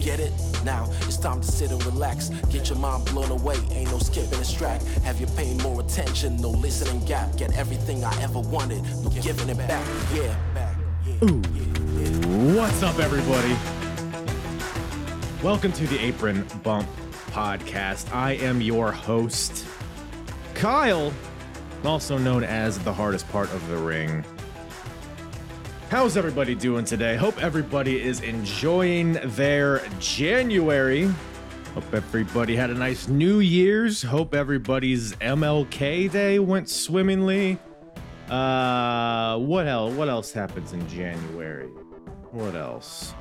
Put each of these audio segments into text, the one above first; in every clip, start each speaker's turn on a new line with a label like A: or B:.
A: Get it? Now it's time to sit and relax. Get your mind blown away, ain't no skipping this track. Have you paying more attention? No listening gap. Get everything I ever wanted, no giving it back. Yeah.
B: Ooh. What's up, everybody? Welcome to the Apron Bump Podcast. I am your host, Kyle, also known as the hardest part of the ring. How's everybody doing today? Hope everybody is enjoying their January. Hope everybody had a nice New Year's. Hope everybody's MLK Day went swimmingly. Uh, what else? What else happens in January? What else?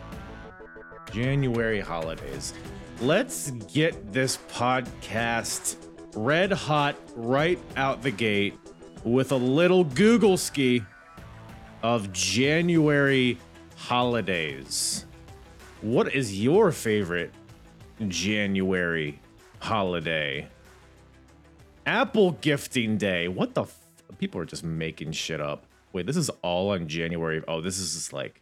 B: January holidays. Let's get this podcast red hot right out the gate with a little Google ski of January holidays. What is your favorite January holiday? Apple gifting day. What the f- people are just making shit up. Wait, this is all on January. Oh, this is just like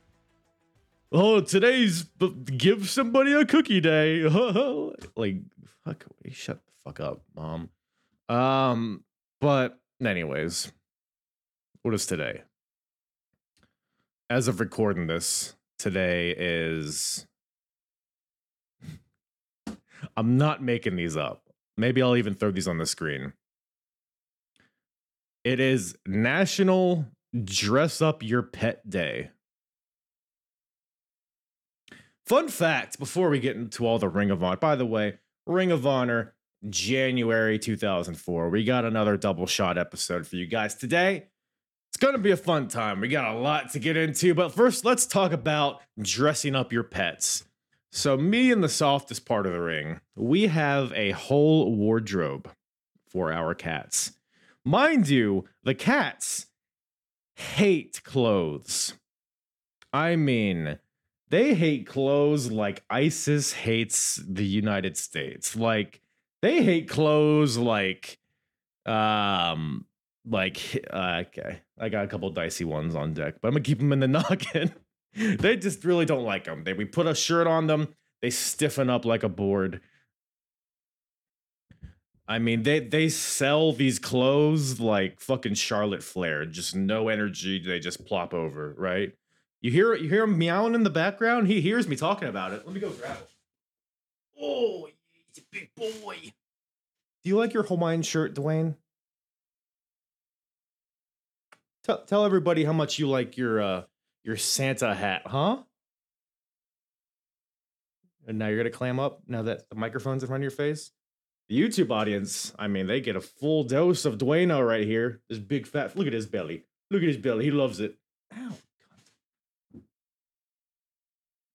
B: Oh, today's b- give somebody a cookie day. like fuck, shut the fuck up, mom. Um, but anyways, what is today? As of recording this, today is I'm not making these up. Maybe I'll even throw these on the screen. It is National Dress Up Your Pet Day. Fun fact before we get into all the Ring of Honor. By the way, Ring of Honor, January 2004. We got another double shot episode for you guys today. It's going to be a fun time. We got a lot to get into, but first, let's talk about dressing up your pets. So, me and the softest part of the ring, we have a whole wardrobe for our cats. Mind you, the cats hate clothes. I mean, they hate clothes like ISIS hates the United States. Like they hate clothes like um like uh, okay. I got a couple dicey ones on deck, but I'm gonna keep them in the noggin. they just really don't like them. They we put a shirt on them, they stiffen up like a board. I mean, they they sell these clothes like fucking Charlotte Flair, just no energy. They just plop over, right? You hear you hear him meowing in the background. He hears me talking about it. Let me go grab it. Oh, he's a big boy. Do you like your Hawaiian shirt, Dwayne? Tell tell everybody how much you like your uh your Santa hat, huh? And now you're gonna clam up now that the microphone's in front of your face. The YouTube audience, I mean, they get a full dose of Dwayno right here. This big fat. Look at his belly. Look at his belly. He loves it. Ow.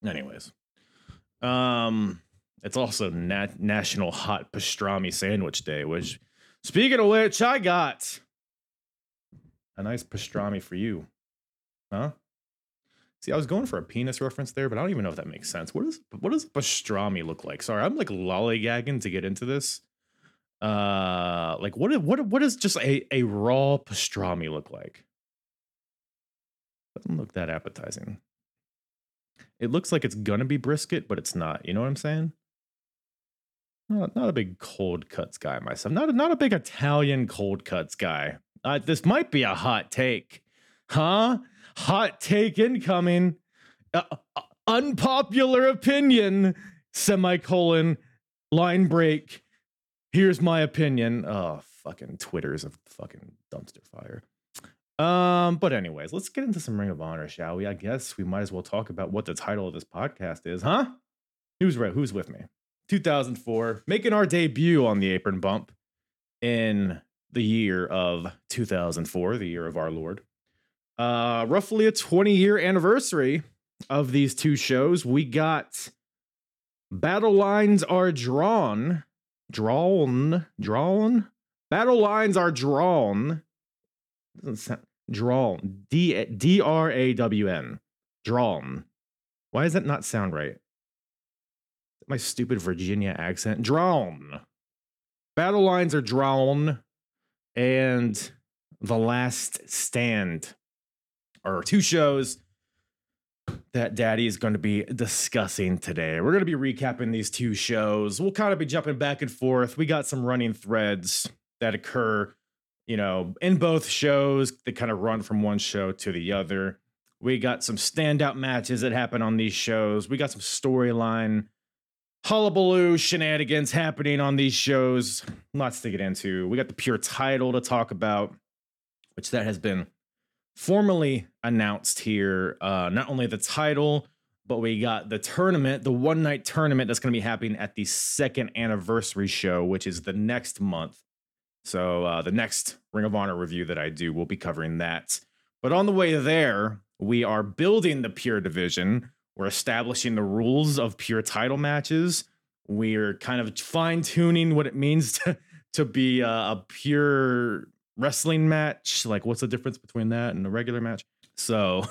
B: Anyways, um, it's also nat- National Hot Pastrami Sandwich Day. Which, speaking of which, I got a nice pastrami for you, huh? See, I was going for a penis reference there, but I don't even know if that makes sense. What does what does pastrami look like? Sorry, I'm like lollygagging to get into this. Uh, like what what what does just a a raw pastrami look like? Doesn't look that appetizing. It looks like it's gonna be brisket, but it's not. You know what I'm saying? Not, not a big cold cuts guy myself. Not not a big Italian cold cuts guy. Uh, this might be a hot take, huh? Hot take incoming. Uh, uh, unpopular opinion. Semicolon. Line break. Here's my opinion. Oh, fucking Twitter's a fucking dumpster fire. Um, but anyways, let's get into some Ring of Honor, shall we? I guess we might as well talk about what the title of this podcast is, huh? Who's right? Who's with me? 2004, making our debut on the apron bump in the year of 2004, the year of our Lord. Uh, roughly a 20 year anniversary of these two shows. We got battle lines are drawn, drawn, drawn. Battle lines are drawn. Doesn't sound drawn. D D R A W N. Drawn. Why does that not sound right? My stupid Virginia accent. Drawn. Battle lines are drawn, and the last stand are two shows that Daddy is going to be discussing today. We're going to be recapping these two shows. We'll kind of be jumping back and forth. We got some running threads that occur, you know, in both shows that kind of run from one show to the other. We got some standout matches that happen on these shows. We got some storyline hullabaloo shenanigans happening on these shows. Lots to get into. We got the pure title to talk about, which that has been formally announced here. Uh, not only the title, but we got the tournament, the one night tournament that's going to be happening at the second anniversary show, which is the next month. So uh, the next Ring of Honor review that I do will be covering that. But on the way there, we are building the Pure division. We're establishing the rules of Pure title matches. We're kind of fine tuning what it means to, to be a, a pure wrestling match. Like, what's the difference between that and a regular match? So,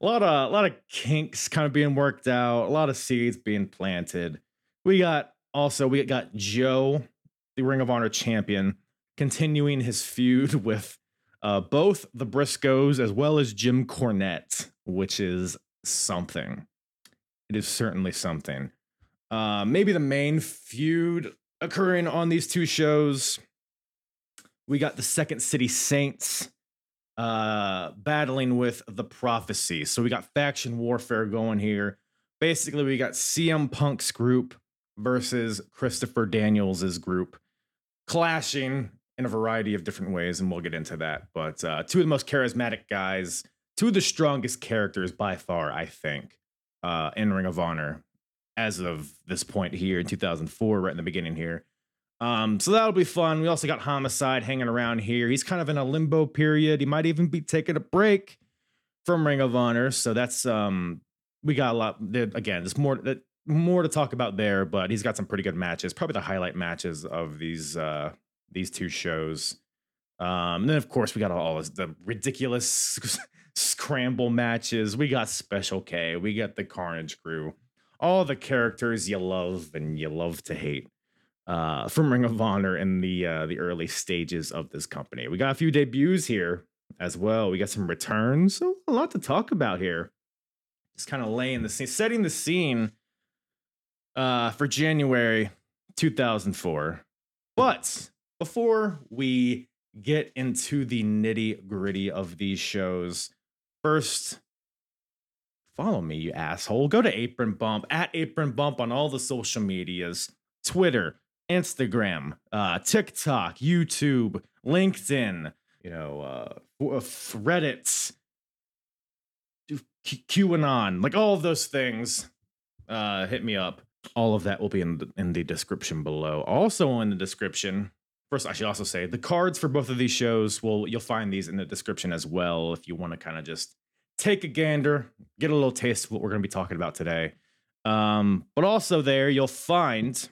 B: a lot of a lot of kinks kind of being worked out, a lot of seeds being planted. We got also we got Joe, the Ring of Honor champion, continuing his feud with uh, both the Briscoes as well as Jim Cornette, which is something. It is certainly something. Uh, maybe the main feud occurring on these two shows we got the Second City Saints uh, battling with the Prophecy. So we got faction warfare going here. Basically, we got CM Punk's group versus Christopher Daniels' group clashing in a variety of different ways, and we'll get into that. But uh, two of the most charismatic guys, two of the strongest characters by far, I think, uh, in Ring of Honor as of this point here in 2004, right in the beginning here. Um, so that'll be fun. We also got Homicide hanging around here. He's kind of in a limbo period. He might even be taking a break from Ring of Honor. So that's um, we got a lot. Again, there's more more to talk about there, but he's got some pretty good matches. Probably the highlight matches of these uh these two shows. Um, and then of course we got all this, the ridiculous scramble matches. We got Special K. We got the Carnage Crew. All the characters you love and you love to hate uh, from Ring of Honor in the uh, the early stages of this company. We got a few debuts here as well. We got some returns, so a lot to talk about here. Just kind of laying the scene, setting the scene uh, for January 2004. But before we get into the nitty gritty of these shows, first follow me, you asshole. Go to Apron Bump at Apron Bump on all the social medias Twitter, Instagram, uh, TikTok, YouTube, LinkedIn, you know, uh, Reddit, QAnon, like all of those things. Uh, hit me up. All of that will be in the, in the description below. Also in the description, first I should also say the cards for both of these shows. Well, you'll find these in the description as well if you want to kind of just take a gander, get a little taste of what we're going to be talking about today. Um, but also there you'll find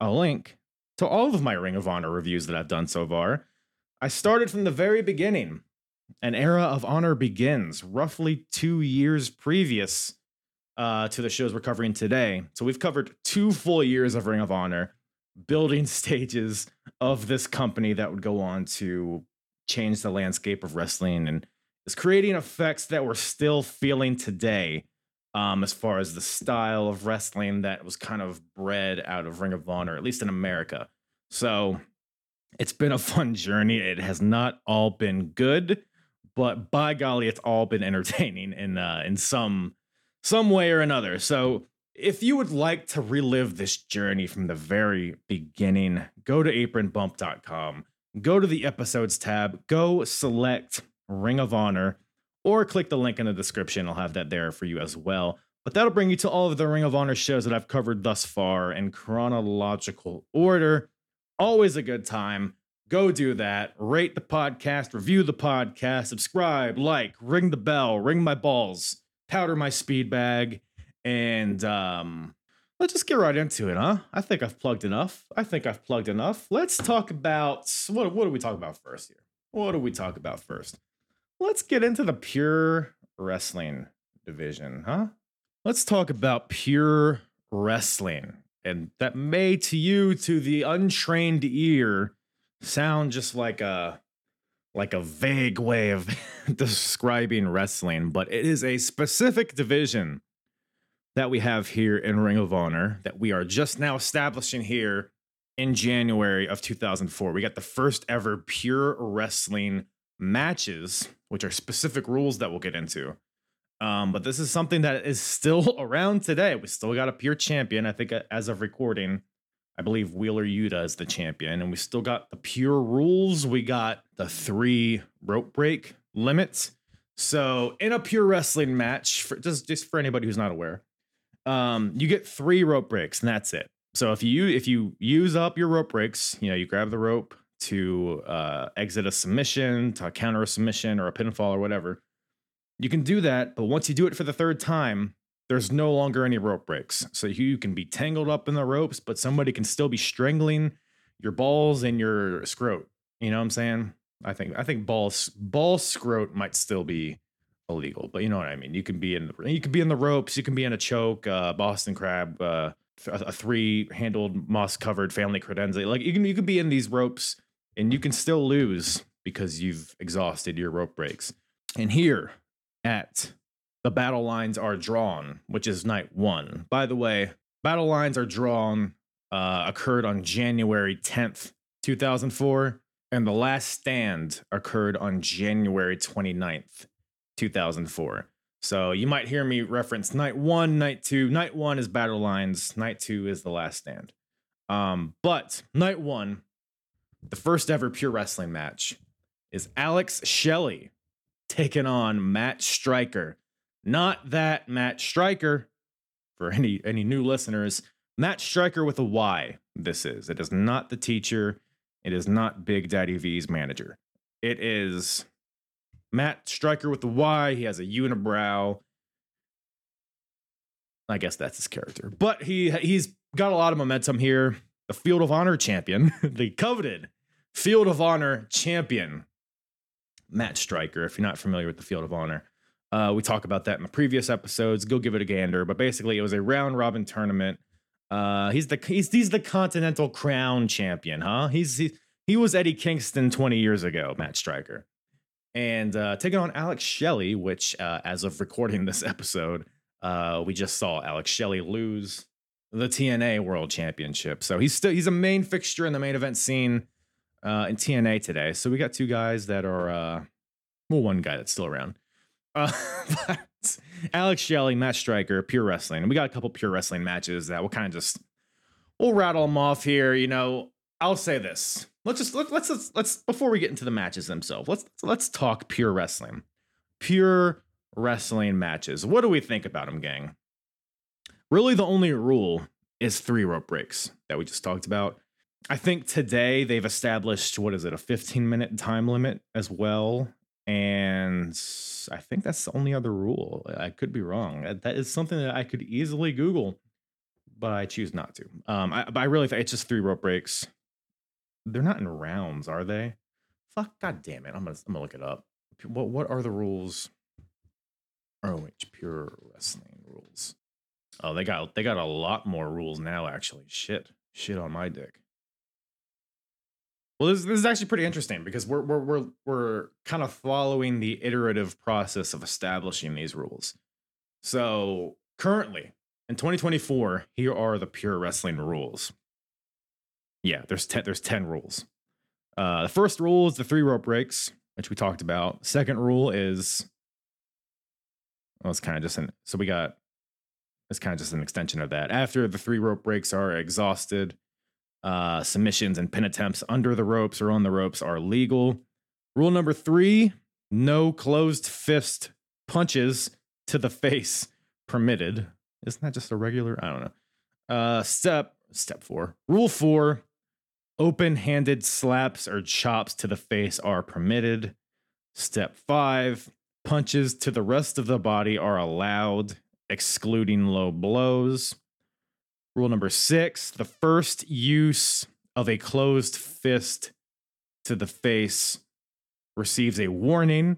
B: a link to all of my Ring of Honor reviews that I've done so far. I started from the very beginning. An era of honor begins roughly two years previous uh, to the shows we're covering today. So we've covered two full years of Ring of Honor, building stages of this company that would go on to change the landscape of wrestling and is creating effects that we're still feeling today um, as far as the style of wrestling that was kind of bred out of Ring of Honor, at least in America. So it's been a fun journey. It has not all been good, but by golly, it's all been entertaining in uh, in some some way or another. So if you would like to relive this journey from the very beginning, go to apronbump.com, go to the episodes tab, go select Ring of Honor or click the link in the description. I'll have that there for you as well. But that'll bring you to all of the Ring of Honor shows that I've covered thus far in chronological order. Always a good time. Go do that. Rate the podcast, review the podcast, subscribe, like, ring the bell, ring my balls, powder my speed bag, and um, let's just get right into it, huh? I think I've plugged enough. I think I've plugged enough. Let's talk about what what do we talk about first here? What do we talk about first? Let's get into the pure wrestling division, huh? Let's talk about pure wrestling. And that may to you, to the untrained ear, sound just like a like a vague way of describing wrestling, but it is a specific division that we have here in Ring of Honor that we are just now establishing here in January of 2004. We got the first ever pure wrestling matches, which are specific rules that we'll get into. Um, but this is something that is still around today. We still got a pure champion. I think as of recording, I believe Wheeler Yuta is the champion, and we still got the pure rules. We got the three rope break limits. So in a pure wrestling match, for just just for anybody who's not aware, um, you get three rope breaks, and that's it. So if you if you use up your rope breaks, you know you grab the rope to uh, exit a submission, to counter a submission or a pinfall or whatever. You can do that, but once you do it for the third time, there's no longer any rope breaks. So you can be tangled up in the ropes, but somebody can still be strangling your balls and your scrot. You know what I'm saying? I think I think balls ball scrot might still be illegal, but you know what I mean. You can be in the, you can be in the ropes, you can be in a choke, uh, Boston crab, uh, a three handled moss covered family credenza. Like you can you can be in these ropes and you can still lose because you've exhausted your rope breaks. And here at the battle lines are drawn, which is night one. By the way, battle lines are drawn uh, occurred on January 10th, 2004, and the last stand occurred on January 29th, 2004. So you might hear me reference night one, night two. Night one is battle lines, night two is the last stand. Um, but night one, the first ever pure wrestling match, is Alex Shelley taking on Matt Stryker not that Matt Striker. For any any new listeners, Matt Stryker with a Y. This is. It is not the teacher. It is not Big Daddy V's manager. It is Matt Stryker with the Y. He has a U and a unibrow. I guess that's his character. But he he's got a lot of momentum here. The Field of Honor champion, the coveted Field of Honor champion, Matt Stryker. If you're not familiar with the Field of Honor, uh, we talk about that in the previous episodes. Go give it a gander. But basically, it was a round robin tournament. Uh, he's the he's he's the Continental Crown champion, huh? He's he, he was Eddie Kingston 20 years ago, Matt Stryker, and uh, taking on Alex Shelley, which uh, as of recording this episode, uh, we just saw Alex Shelley lose the TNA World Championship. So he's still he's a main fixture in the main event scene uh, in TNA today. So we got two guys that are uh, well, one guy that's still around. Uh, Alex Shelley, Matt Stryker, Pure Wrestling. And we got a couple Pure Wrestling matches that we'll kind of just we'll rattle them off here. You know, I'll say this. Let's just let, let's let's let's before we get into the matches themselves. Let's let's talk Pure Wrestling. Pure Wrestling matches. What do we think about them, gang? Really, the only rule is three rope breaks that we just talked about. I think today they've established what is it, a 15 minute time limit as well. And I think that's the only other rule. I could be wrong. That is something that I could easily Google, but I choose not to. Um, I, but I really think it's just three rope breaks. They're not in rounds, are they? Fuck, god damn it! I'm gonna I'm gonna look it up. What what are the rules? ROH Pure Wrestling rules. Oh, they got they got a lot more rules now. Actually, shit, shit on my dick. Well, this, this is actually pretty interesting because we're we're we're we're kind of following the iterative process of establishing these rules. So currently in 2024, here are the pure wrestling rules. Yeah, there's ten there's 10 rules. Uh, the first rule is the three rope breaks, which we talked about. Second rule is well, it's kind of just an so we got it's kind of just an extension of that. After the three rope breaks are exhausted, uh, submissions and pin attempts under the ropes or on the ropes are legal. Rule number three No closed fist punches to the face permitted. Isn't that just a regular? I don't know. Uh, step step four. Rule four: open-handed slaps or chops to the face are permitted. Step five: punches to the rest of the body are allowed, excluding low blows. Rule number six: the first use of a closed fist to the face receives a warning.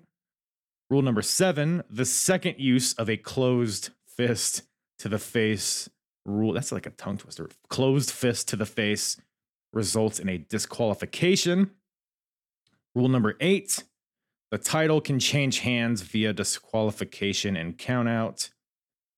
B: Rule number seven: the second use of a closed fist to the face rule that's like a tongue twister. Closed fist to the face results in a disqualification. Rule number eight: the title can change hands via disqualification and countout.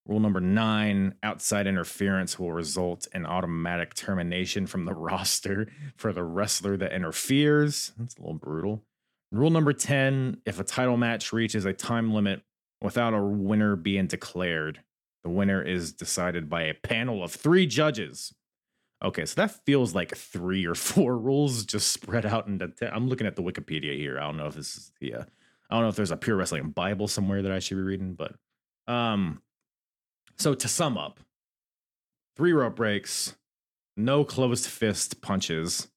B: Rule number nine outside interference will result in automatic termination from the roster for the wrestler that interferes. That's a little brutal. Rule number 10 if a title match reaches a time limit without a winner being declared, the winner is decided by a panel of three judges. Okay, so that feels like three or four rules just spread out into. i I'm looking at the Wikipedia here. I don't know if this is the. Uh, I don't know if there's a pure wrestling Bible somewhere that I should be reading, but um, so to sum up, three rope breaks, no closed fist punches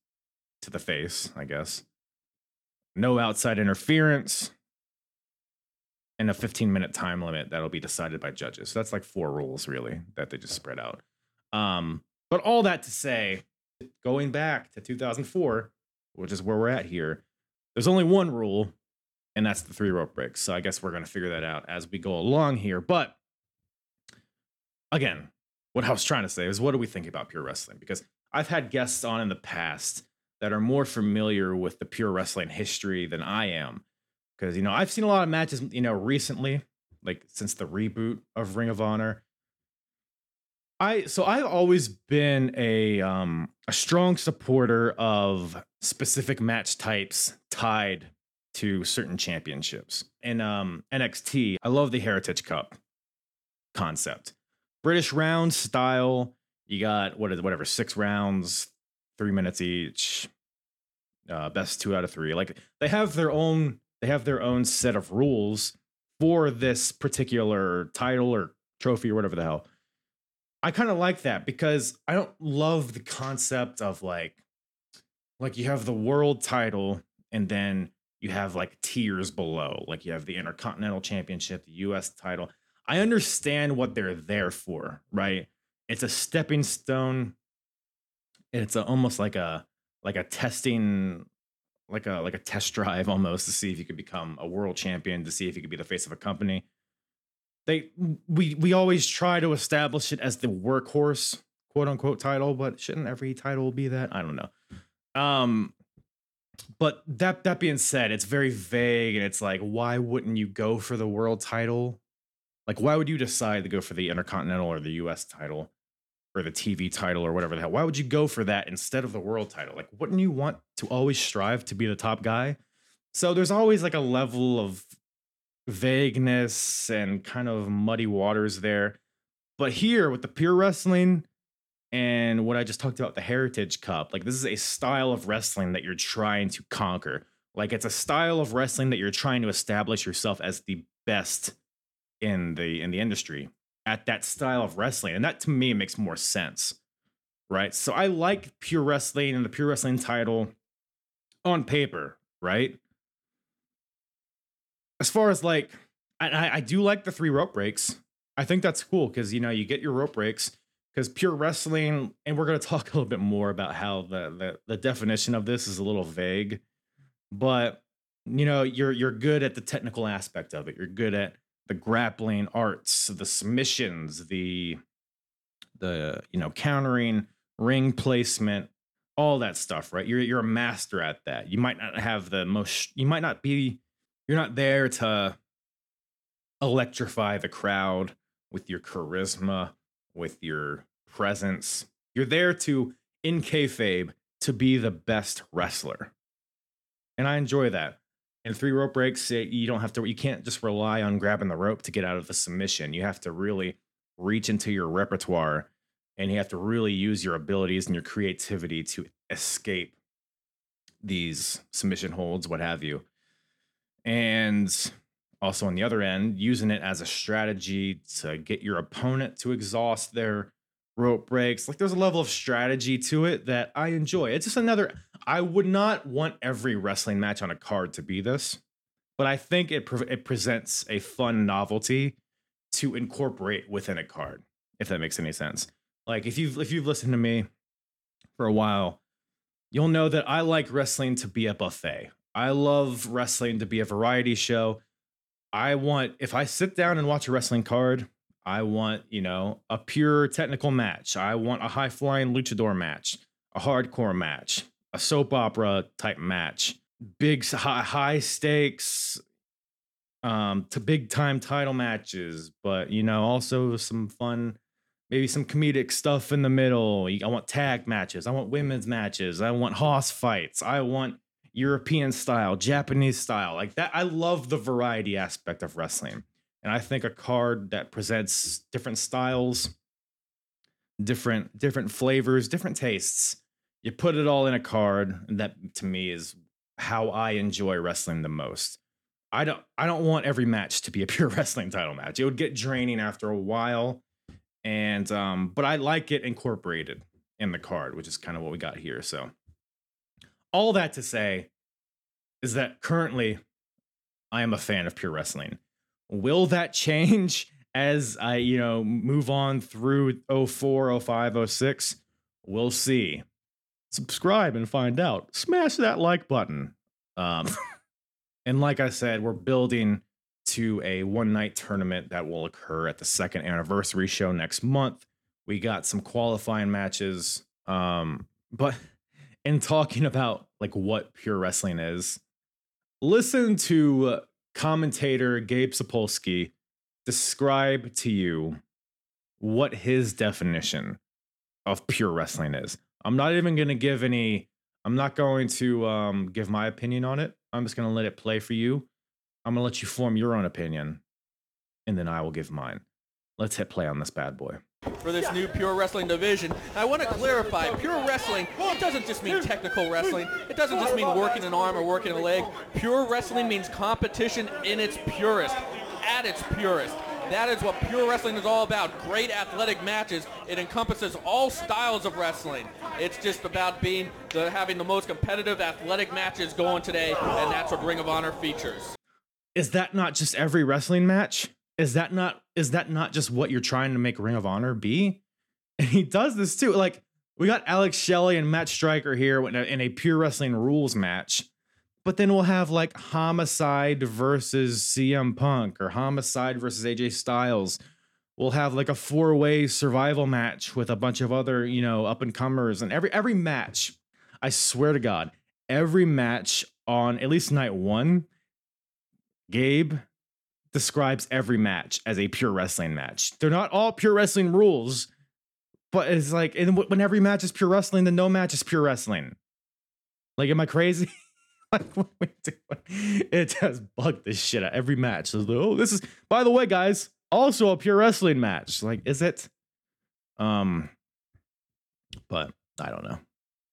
B: to the face, I guess. No outside interference, and a 15 minute time limit that'll be decided by judges. So that's like four rules really that they just spread out. Um, but all that to say, going back to 2004, which is where we're at here, there's only one rule, and that's the three rope breaks. So I guess we're gonna figure that out as we go along here. But again, what I was trying to say is what do we think about pure wrestling? Because I've had guests on in the past that are more familiar with the pure wrestling history than I am. Because, you know, I've seen a lot of matches, you know, recently, like since the reboot of Ring of Honor. I so I've always been a um a strong supporter of specific match types tied to certain championships. In um NXT, I love the Heritage Cup concept. British round style. You got what is whatever six rounds, three minutes each. Uh, best two out of three. Like they have their own they have their own set of rules for this particular title or trophy or whatever the hell. I kind of like that because I don't love the concept of like like you have the world title and then you have like tiers below. Like you have the Intercontinental Championship, the US title. I understand what they're there for, right? It's a stepping stone. It's a, almost like a like a testing like a like a test drive almost to see if you could become a world champion, to see if you could be the face of a company. They we we always try to establish it as the workhorse, quote unquote title, but shouldn't every title be that? I don't know. Um but that that being said, it's very vague and it's like why wouldn't you go for the world title like, why would you decide to go for the Intercontinental or the US title or the TV title or whatever the hell? Why would you go for that instead of the world title? Like, wouldn't you want to always strive to be the top guy? So there's always like a level of vagueness and kind of muddy waters there. But here with the pure wrestling and what I just talked about, the Heritage Cup, like this is a style of wrestling that you're trying to conquer. Like it's a style of wrestling that you're trying to establish yourself as the best in the in the industry at that style of wrestling and that to me makes more sense right so i like pure wrestling and the pure wrestling title on paper right as far as like i i do like the three rope breaks i think that's cool because you know you get your rope breaks because pure wrestling and we're to talk a little bit more about how the, the the definition of this is a little vague but you know you're you're good at the technical aspect of it you're good at the grappling arts, the submissions, the the you know countering, ring placement, all that stuff, right? You're you're a master at that. You might not have the most you might not be you're not there to electrify the crowd with your charisma, with your presence. You're there to in kayfabe to be the best wrestler. And I enjoy that. In three rope breaks, you don't have to, you can't just rely on grabbing the rope to get out of the submission. You have to really reach into your repertoire and you have to really use your abilities and your creativity to escape these submission holds, what have you. And also on the other end, using it as a strategy to get your opponent to exhaust their rope breaks. Like there's a level of strategy to it that I enjoy. It's just another. I would not want every wrestling match on a card to be this, but I think it pre- it presents a fun novelty to incorporate within a card. If that makes any sense. Like if you've if you've listened to me for a while, you'll know that I like wrestling to be a buffet. I love wrestling to be a variety show. I want if I sit down and watch a wrestling card, I want, you know, a pure technical match. I want a high flying luchador match, a hardcore match, a soap opera type match, big high, high stakes um to big time title matches, but you know, also some fun maybe some comedic stuff in the middle. I want tag matches, I want women's matches, I want hoss fights, I want European style, Japanese style. Like that I love the variety aspect of wrestling. And I think a card that presents different styles, different different flavors, different tastes, you put it all in a card, and that to me is how I enjoy wrestling the most. I don't I don't want every match to be a pure wrestling title match. It would get draining after a while. And um, but I like it incorporated in the card, which is kind of what we got here. So all that to say is that currently I am a fan of pure wrestling. Will that change as I, you know, move on through 04, 05, 06? We'll see. Subscribe and find out. Smash that like button. Um, and like I said, we're building to a one night tournament that will occur at the second anniversary show next month. We got some qualifying matches. Um, but in talking about like what pure wrestling is, listen to commentator Gabe Sapolsky describe to you what his definition of pure wrestling is. I'm not even going to give any I'm not going to um, give my opinion on it. I'm just going to let it play for you. I'm going to let you form your own opinion and then I will give mine. Let's hit play on this bad boy
C: for this new Pure Wrestling division. I want to clarify, Pure Wrestling, it doesn't just mean technical wrestling. It doesn't just mean working an arm or working a leg. Pure Wrestling means competition in its purest, at its purest. That is what pure wrestling is all about. Great athletic matches. It encompasses all styles of wrestling. It's just about being the, having the most competitive athletic matches going today, and that's what Ring of Honor features.
B: Is that not just every wrestling match? Is that not is that not just what you're trying to make Ring of Honor be? And he does this too. Like we got Alex Shelley and Matt Stryker here in a, in a pure wrestling rules match, but then we'll have like Homicide versus CM Punk or Homicide versus AJ Styles. We'll have like a four way survival match with a bunch of other you know up and comers, and every every match. I swear to God, every match on at least night one, Gabe describes every match as a pure wrestling match. They're not all pure wrestling rules, but it's like and when every match is pure wrestling, then no match is pure wrestling. Like, am I crazy? like? It has bugged the shit out every match. So, oh, this is by the way, guys, also a pure wrestling match. Like, is it? Um, but I don't know.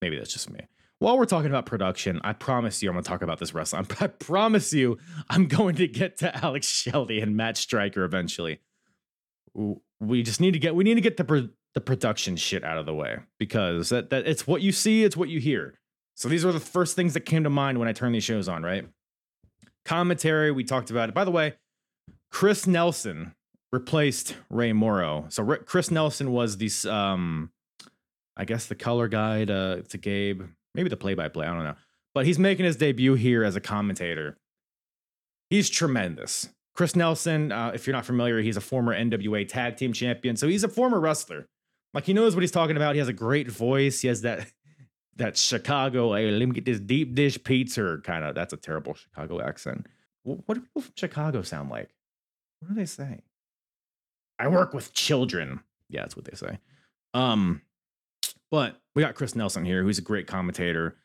B: Maybe that's just me while we're talking about production, I promise you I'm going to talk about this wrestling. I promise you I'm going to get to Alex Shelley and Matt Stryker eventually. We just need to get we need to get the pro- the production shit out of the way because that that it's what you see, it's what you hear. So these are the first things that came to mind when I turned these shows on, right? Commentary, we talked about it. By the way, Chris Nelson replaced Ray Morrow. So Chris Nelson was this um I guess the color guide uh, to Gabe maybe the play by play. I don't know. But he's making his debut here as a commentator. He's tremendous. Chris Nelson, uh, if you're not familiar, he's a former NWA tag team champion. So he's a former wrestler. Like he knows what he's talking about. He has a great voice. He has that that Chicago, hey, let me get this deep dish pizza kind of. That's a terrible Chicago accent. What do people from Chicago sound like? What do they say? I work with children. Yeah, that's what they say. Um, but we got Chris Nelson here, who's a great commentator.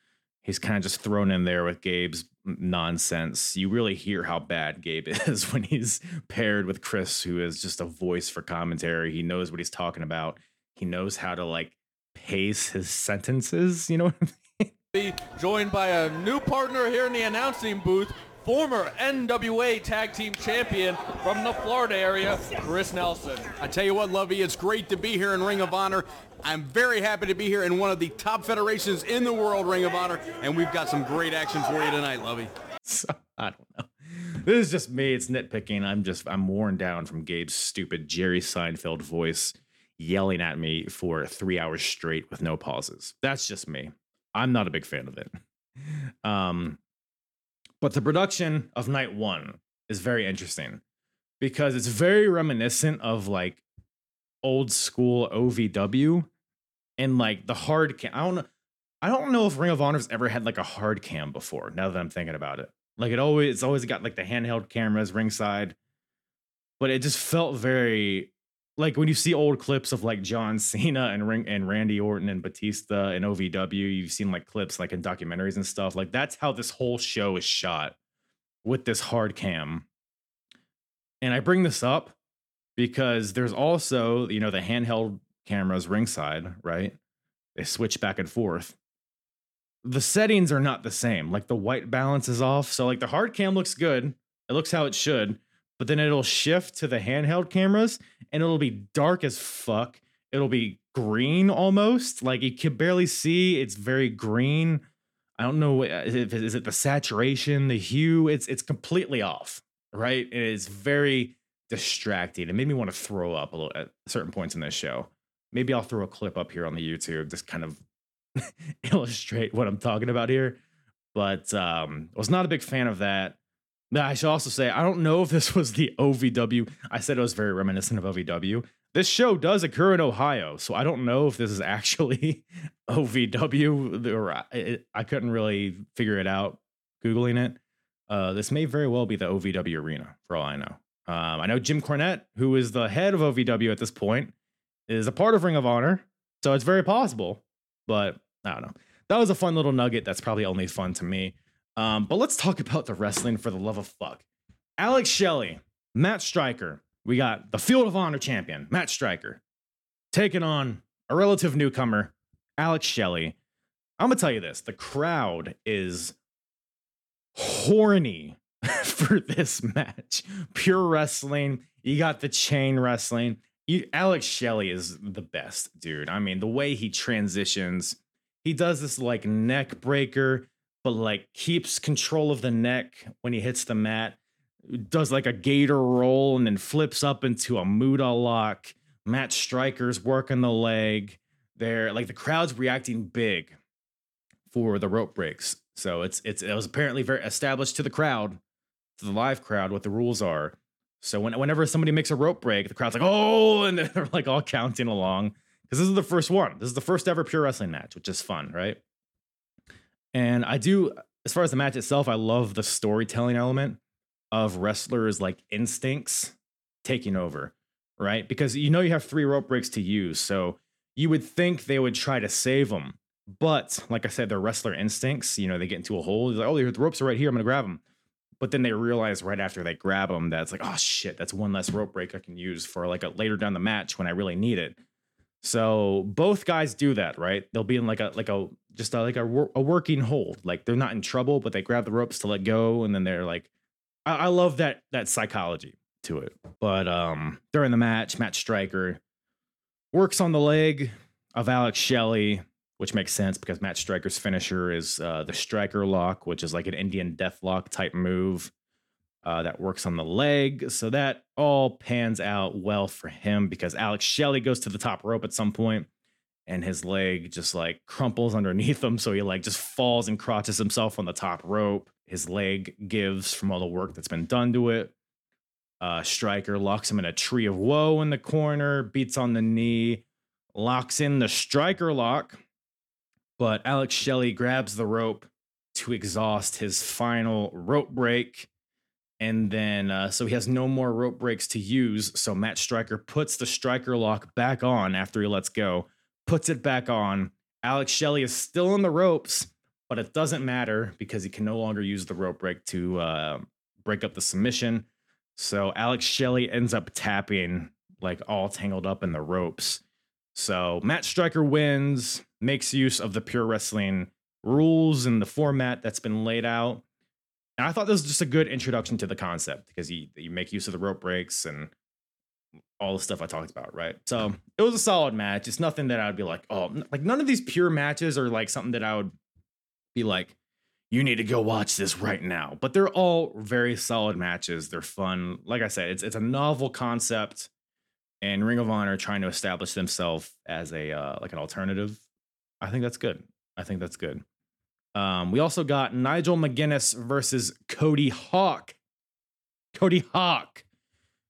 B: He's kind of just thrown in there with Gabe's nonsense. You really hear how bad Gabe is when he's paired with Chris, who is just a voice for commentary. He knows what he's talking about. He knows how to like pace his sentences. You know what I mean?
C: Joined by a new partner here in the announcing booth, former NWA Tag Team Champion from the Florida area, Chris Nelson.
D: I tell you what, Lovey, it's great to be here in Ring of Honor. I'm very happy to be here in one of the top federations in the world, Ring of Honor, and we've got some great action for you tonight, Lovey.
B: So, I don't know. This is just me. It's nitpicking. I'm just I'm worn down from Gabe's stupid Jerry Seinfeld voice yelling at me for three hours straight with no pauses. That's just me. I'm not a big fan of it. Um, but the production of night one is very interesting because it's very reminiscent of like old school OVW and like the hard cam. I don't know. I don't know if Ring of Honor's ever had like a hard cam before. Now that I'm thinking about it, like it always, it's always got like the handheld cameras ringside, but it just felt very like when you see old clips of like John Cena and Ring and Randy Orton and Batista and OVW. You've seen like clips like in documentaries and stuff. Like that's how this whole show is shot with this hard cam. And I bring this up because there's also, you know, the handheld cameras ringside, right? They switch back and forth. The settings are not the same. Like the white balance is off. So like the hard cam looks good. It looks how it should, but then it'll shift to the handheld cameras and it'll be dark as fuck. It'll be green almost. Like you can barely see. It's very green. I don't know. if Is it the saturation, the hue? It's it's completely off, right? It is very distracting. It made me want to throw up a little at certain points in this show. Maybe I'll throw a clip up here on the YouTube, just kind of illustrate what I'm talking about here. But um, was not a big fan of that. I should also say I don't know if this was the OVW. I said it was very reminiscent of OVW. This show does occur in Ohio, so I don't know if this is actually OVW or I, I couldn't really figure it out googling it. Uh, this may very well be the OVW arena for all I know. Um, I know Jim Cornette, who is the head of OVW at this point, is a part of Ring of Honor, so it's very possible. But I don't know. That was a fun little nugget. That's probably only fun to me. Um, but let's talk about the wrestling for the love of fuck. Alex Shelley, Matt Stryker. We got the Field of Honor champion, Matt Stryker, taking on a relative newcomer, Alex Shelley. I'm gonna tell you this: the crowd is horny for this match. Pure wrestling. You got the chain wrestling. You, Alex Shelley is the best, dude. I mean, the way he transitions, he does this like neck breaker, but like keeps control of the neck when he hits the mat. Does like a gator roll and then flips up into a Muta lock. Matt Stryker's working the leg. They're like the crowd's reacting big for the rope breaks. So it's it's it was apparently very established to the crowd, to the live crowd, what the rules are. So when, whenever somebody makes a rope break, the crowd's like, oh, and they're like all counting along. Because this is the first one. This is the first ever pure wrestling match, which is fun, right? And I do, as far as the match itself, I love the storytelling element of wrestlers' like instincts taking over, right? Because you know you have three rope breaks to use. So you would think they would try to save them. But like I said, their wrestler instincts, you know, they get into a hole. Like, oh, the ropes are right here. I'm to grab them. But then they realize right after they grab them that it's like, oh shit, that's one less rope break I can use for like a later down the match when I really need it. So both guys do that, right? They'll be in like a like a just a, like a, a working hold. Like they're not in trouble, but they grab the ropes to let go, and then they're like, I, I love that that psychology to it. But um during the match, Matt Stryker works on the leg of Alex Shelley, which makes sense because Matt Stryker's finisher is uh, the Striker Lock, which is like an Indian Death Lock type move uh, that works on the leg. So that all pans out well for him because Alex Shelley goes to the top rope at some point and his leg just like crumples underneath him. So he like just falls and crotches himself on the top rope. His leg gives from all the work that's been done to it. Uh, Striker locks him in a tree of woe in the corner, beats on the knee, locks in the Striker lock. But Alex Shelley grabs the rope to exhaust his final rope break and then, uh, so he has no more rope breaks to use. So Matt Stryker puts the striker lock back on after he lets go, puts it back on. Alex Shelley is still in the ropes, but it doesn't matter because he can no longer use the rope break to uh, break up the submission. So Alex Shelley ends up tapping, like all tangled up in the ropes. So Matt Stryker wins, makes use of the pure wrestling rules and the format that's been laid out And I thought this was just a good introduction to the concept because you you make use of the rope breaks and all the stuff I talked about, right? So it was a solid match. It's nothing that I'd be like, oh, like none of these pure matches are like something that I would be like, you need to go watch this right now. But they're all very solid matches. They're fun. Like I said, it's it's a novel concept, and Ring of Honor trying to establish themselves as a uh, like an alternative. I think that's good. I think that's good. Um, we also got Nigel McGuinness versus Cody Hawk. Cody Hawk,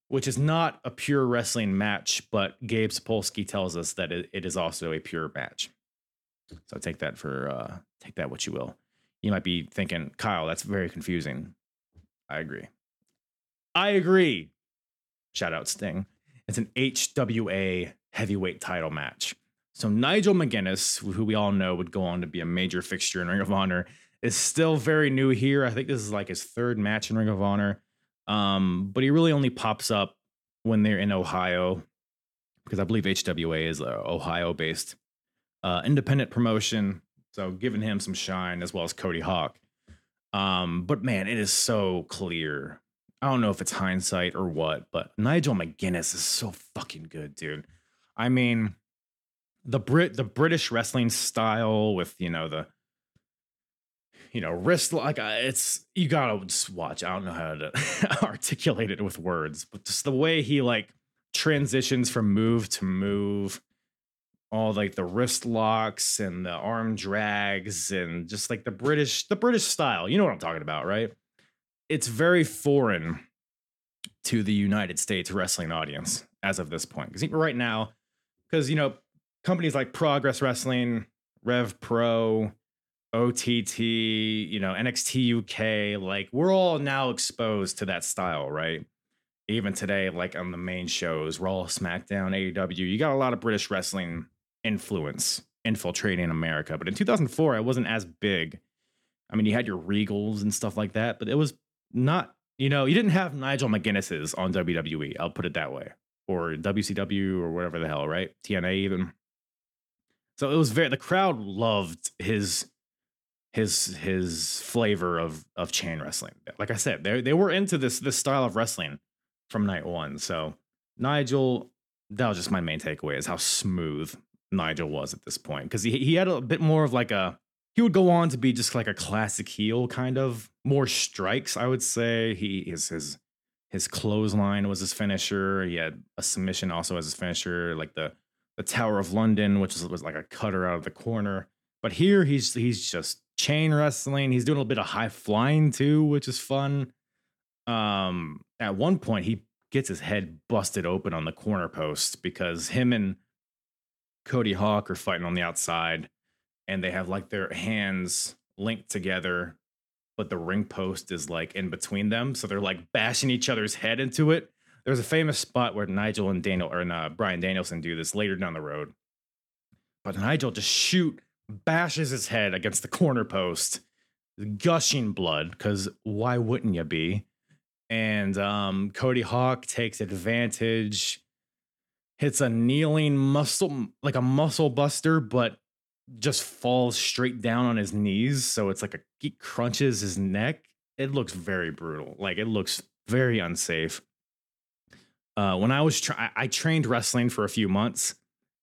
B: which is not a pure wrestling match, but Gabe Sapolsky tells us that it, it is also a pure match. So take that for uh, take that what you will. You might be thinking, Kyle, that's very confusing. I agree. I agree. Shout out Sting. It's an HWA heavyweight title match. So Nigel McGuinness, who we all know would go on to be a major fixture in Ring of Honor, is still very new here. I think this is like his third match in Ring of Honor. Um, but he really only pops up when they're in Ohio, because I believe HWA is a Ohio-based uh, independent promotion. So giving him some shine as well as Cody Hawk. Um, but man, it is so clear. I don't know if it's hindsight or what, but Nigel McGuinness is so fucking good, dude. I mean, the Brit the British wrestling style with you know the you know wrist like uh, it's you gotta just watch. I don't know how to articulate it with words, but just the way he like transitions from move to move, all like the wrist locks and the arm drags and just like the British the British style. You know what I'm talking about, right? It's very foreign to the United States wrestling audience as of this point. Because right now, because you know companies like Progress Wrestling, Rev Pro, OTT, you know, NXT UK, like we're all now exposed to that style, right? Even today, like on the main shows, Raw, SmackDown, AEW, you got a lot of British wrestling influence infiltrating America. But in 2004, it wasn't as big. I mean, you had your Regals and stuff like that, but it was not, you know, you didn't have Nigel McGuinness's on WWE. I'll put it that way. Or WCW or whatever the hell, right? TNA even. So it was very the crowd loved his his his flavor of of chain wrestling. Like I said, they they were into this this style of wrestling from night one. So Nigel, that was just my main takeaway is how smooth Nigel was at this point because he he had a bit more of like a he would go on to be just like a classic heel kind of more strikes. I would say he his his his clothesline was his finisher. He had a submission also as his finisher, like the the Tower of London, which was, was like a cutter out of the corner. But here he's he's just chain wrestling. He's doing a little bit of high flying too, which is fun. Um, at one point he gets his head busted open on the corner post because him and Cody Hawk are fighting on the outside, and they have like their hands linked together, but the ring post is like in between them, so they're like bashing each other's head into it. There's a famous spot where Nigel and Daniel or uh, Bryan Danielson do this later down the road, but Nigel just shoot bashes his head against the corner post, gushing blood. Because why wouldn't you be? And um, Cody Hawk takes advantage, hits a kneeling muscle, like a muscle buster, but just falls straight down on his knees. So it's like a he crunches his neck. It looks very brutal. Like it looks very unsafe. Uh, when I was tra- I trained wrestling for a few months,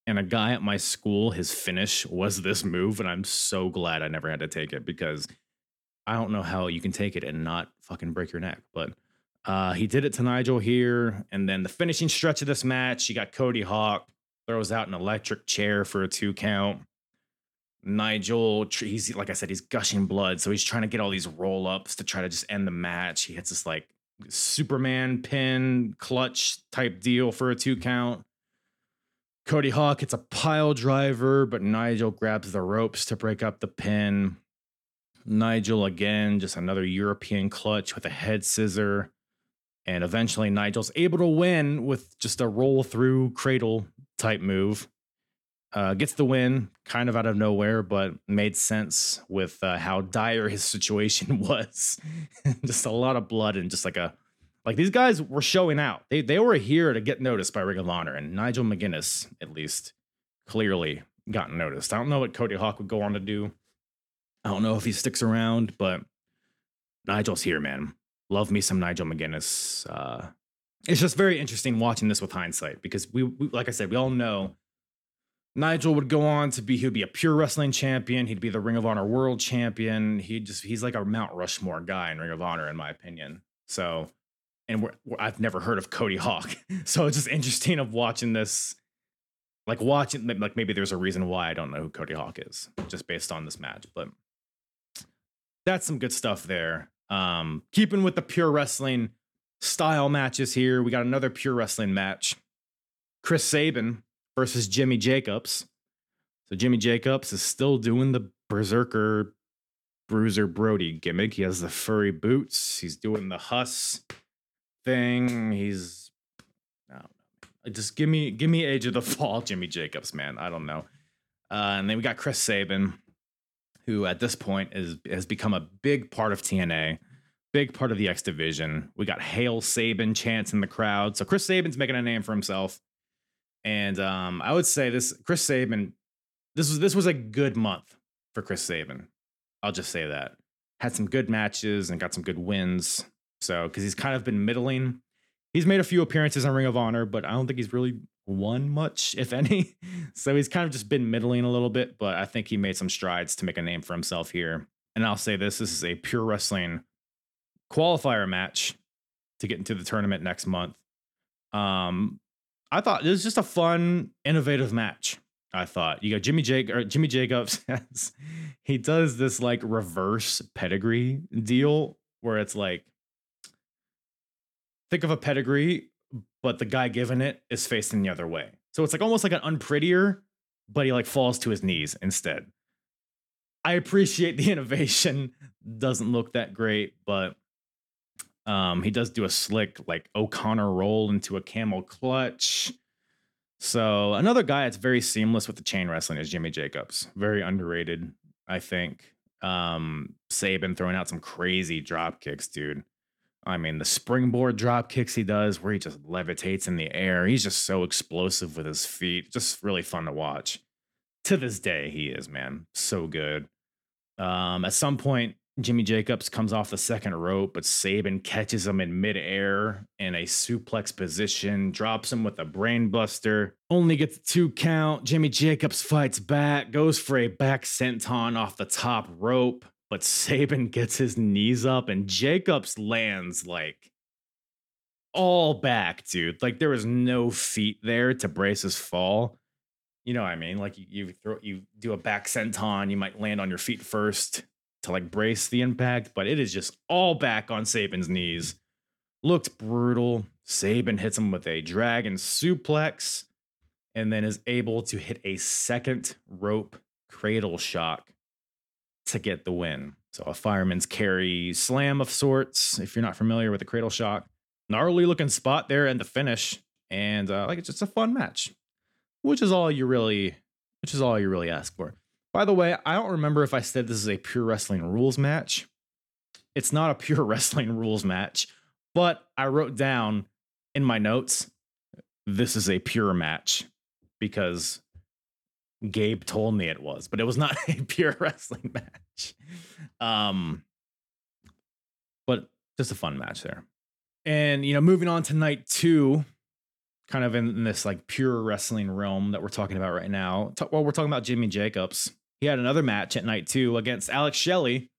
B: and a guy at my school, his finish was this move, and I'm so glad I never had to take it because I don't know how you can take it and not fucking break your neck. But uh, he did it to Nigel here, and then the finishing stretch of this match, you got Cody Hawk throws out an electric chair for a two count. Nigel, he's like I said, he's gushing blood, so he's trying to get all these roll ups to try to just end the match. He hits this like Superman pin clutch type deal for a two count. Cody Hawk hits a pile driver, but Nigel grabs the ropes to break up the pin. Nigel again, just another European clutch with a head scissor. And eventually, Nigel's able to win with just a roll through cradle type move. Uh, gets the win kind of out of nowhere, but made sense with uh, how dire his situation was. just a lot of blood and just like a like these guys were showing out. They they were here to get noticed by Ring of Honor, and Nigel McGuinness at least clearly got noticed. I don't know what Cody Hawk would go on to do. I don't know if he sticks around, but Nigel's here, man. Love me some Nigel McGuinness. Uh, it's just very interesting watching this with hindsight because we, we, like I said, we all know Nigel would go on to be, he'd be a pure wrestling champion. He'd be the Ring of Honor world champion. He just, he's like a Mount Rushmore guy in Ring of Honor, in my opinion. So, and we're, we're, I've never heard of Cody Hawk. so it's just interesting of watching this, like watching, like maybe there's a reason why I don't know who Cody Hawk is just based on this match, but that's some good stuff there. Um, keeping with the pure wrestling style matches here, we got another pure wrestling match. Chris Sabin versus Jimmy Jacobs. So Jimmy Jacobs is still doing the Berserker Bruiser Brody gimmick. He has the furry boots. He's doing the Huss thing. He's I. Just give me give me Age of the Fall, Jimmy Jacobs, man. I don't know. Uh, and then we got Chris Sabin, who at this point is has become a big part of TNA, big part of the X division. We got Hail Sabin chants in the crowd. So Chris Sabin's making a name for himself. And um, I would say this Chris Sabin, this was this was a good month for Chris Sabin. I'll just say that. Had some good matches and got some good wins. So because he's kind of been middling. He's made a few appearances on Ring of Honor, but I don't think he's really won much, if any. so he's kind of just been middling a little bit, but I think he made some strides to make a name for himself here. And I'll say this this is a pure wrestling qualifier match to get into the tournament next month. Um, I thought it was just a fun, innovative match. I thought you got Jimmy Jake or Jimmy Jacobs. he does this like reverse pedigree deal where it's like think of a pedigree, but the guy giving it is facing the other way. So it's like almost like an unprettier, but he like falls to his knees instead. I appreciate the innovation. Doesn't look that great, but um, he does do a slick like O'Connor roll into a camel clutch. So another guy that's very seamless with the chain wrestling is Jimmy Jacobs. Very underrated, I think. Um, Sabin throwing out some crazy drop kicks, dude. I mean, the springboard drop kicks he does where he just levitates in the air. He's just so explosive with his feet. Just really fun to watch. To this day, he is, man. So good. Um, at some point, Jimmy Jacobs comes off the second rope, but Sabin catches him in midair in a suplex position, drops him with a brainbuster, only gets a two count. Jimmy Jacobs fights back, goes for a back senton off the top rope, but Sabin gets his knees up and Jacobs lands like all back, dude. Like there was no feet there to brace his fall. You know what I mean? Like you, you throw you do a back senton, you might land on your feet first to like brace the impact, but it is just all back on Sabin's knees. Looked brutal. Sabin hits him with a dragon suplex and then is able to hit a second rope cradle shock to get the win. So a fireman's carry slam of sorts, if you're not familiar with the cradle shock. Gnarly looking spot there in the finish. And uh, like it's just a fun match. Which is all you really which is all you really ask for. By the way, I don't remember if I said this is a pure wrestling rules match. It's not a pure wrestling rules match, but I wrote down in my notes this is a pure match because Gabe told me it was, but it was not a pure wrestling match. Um, but just a fun match there. And you know, moving on to night two, kind of in, this like pure wrestling realm that we're talking about right now. well, we're talking about Jimmy Jacobs. He had another match at night two against Alex Shelley.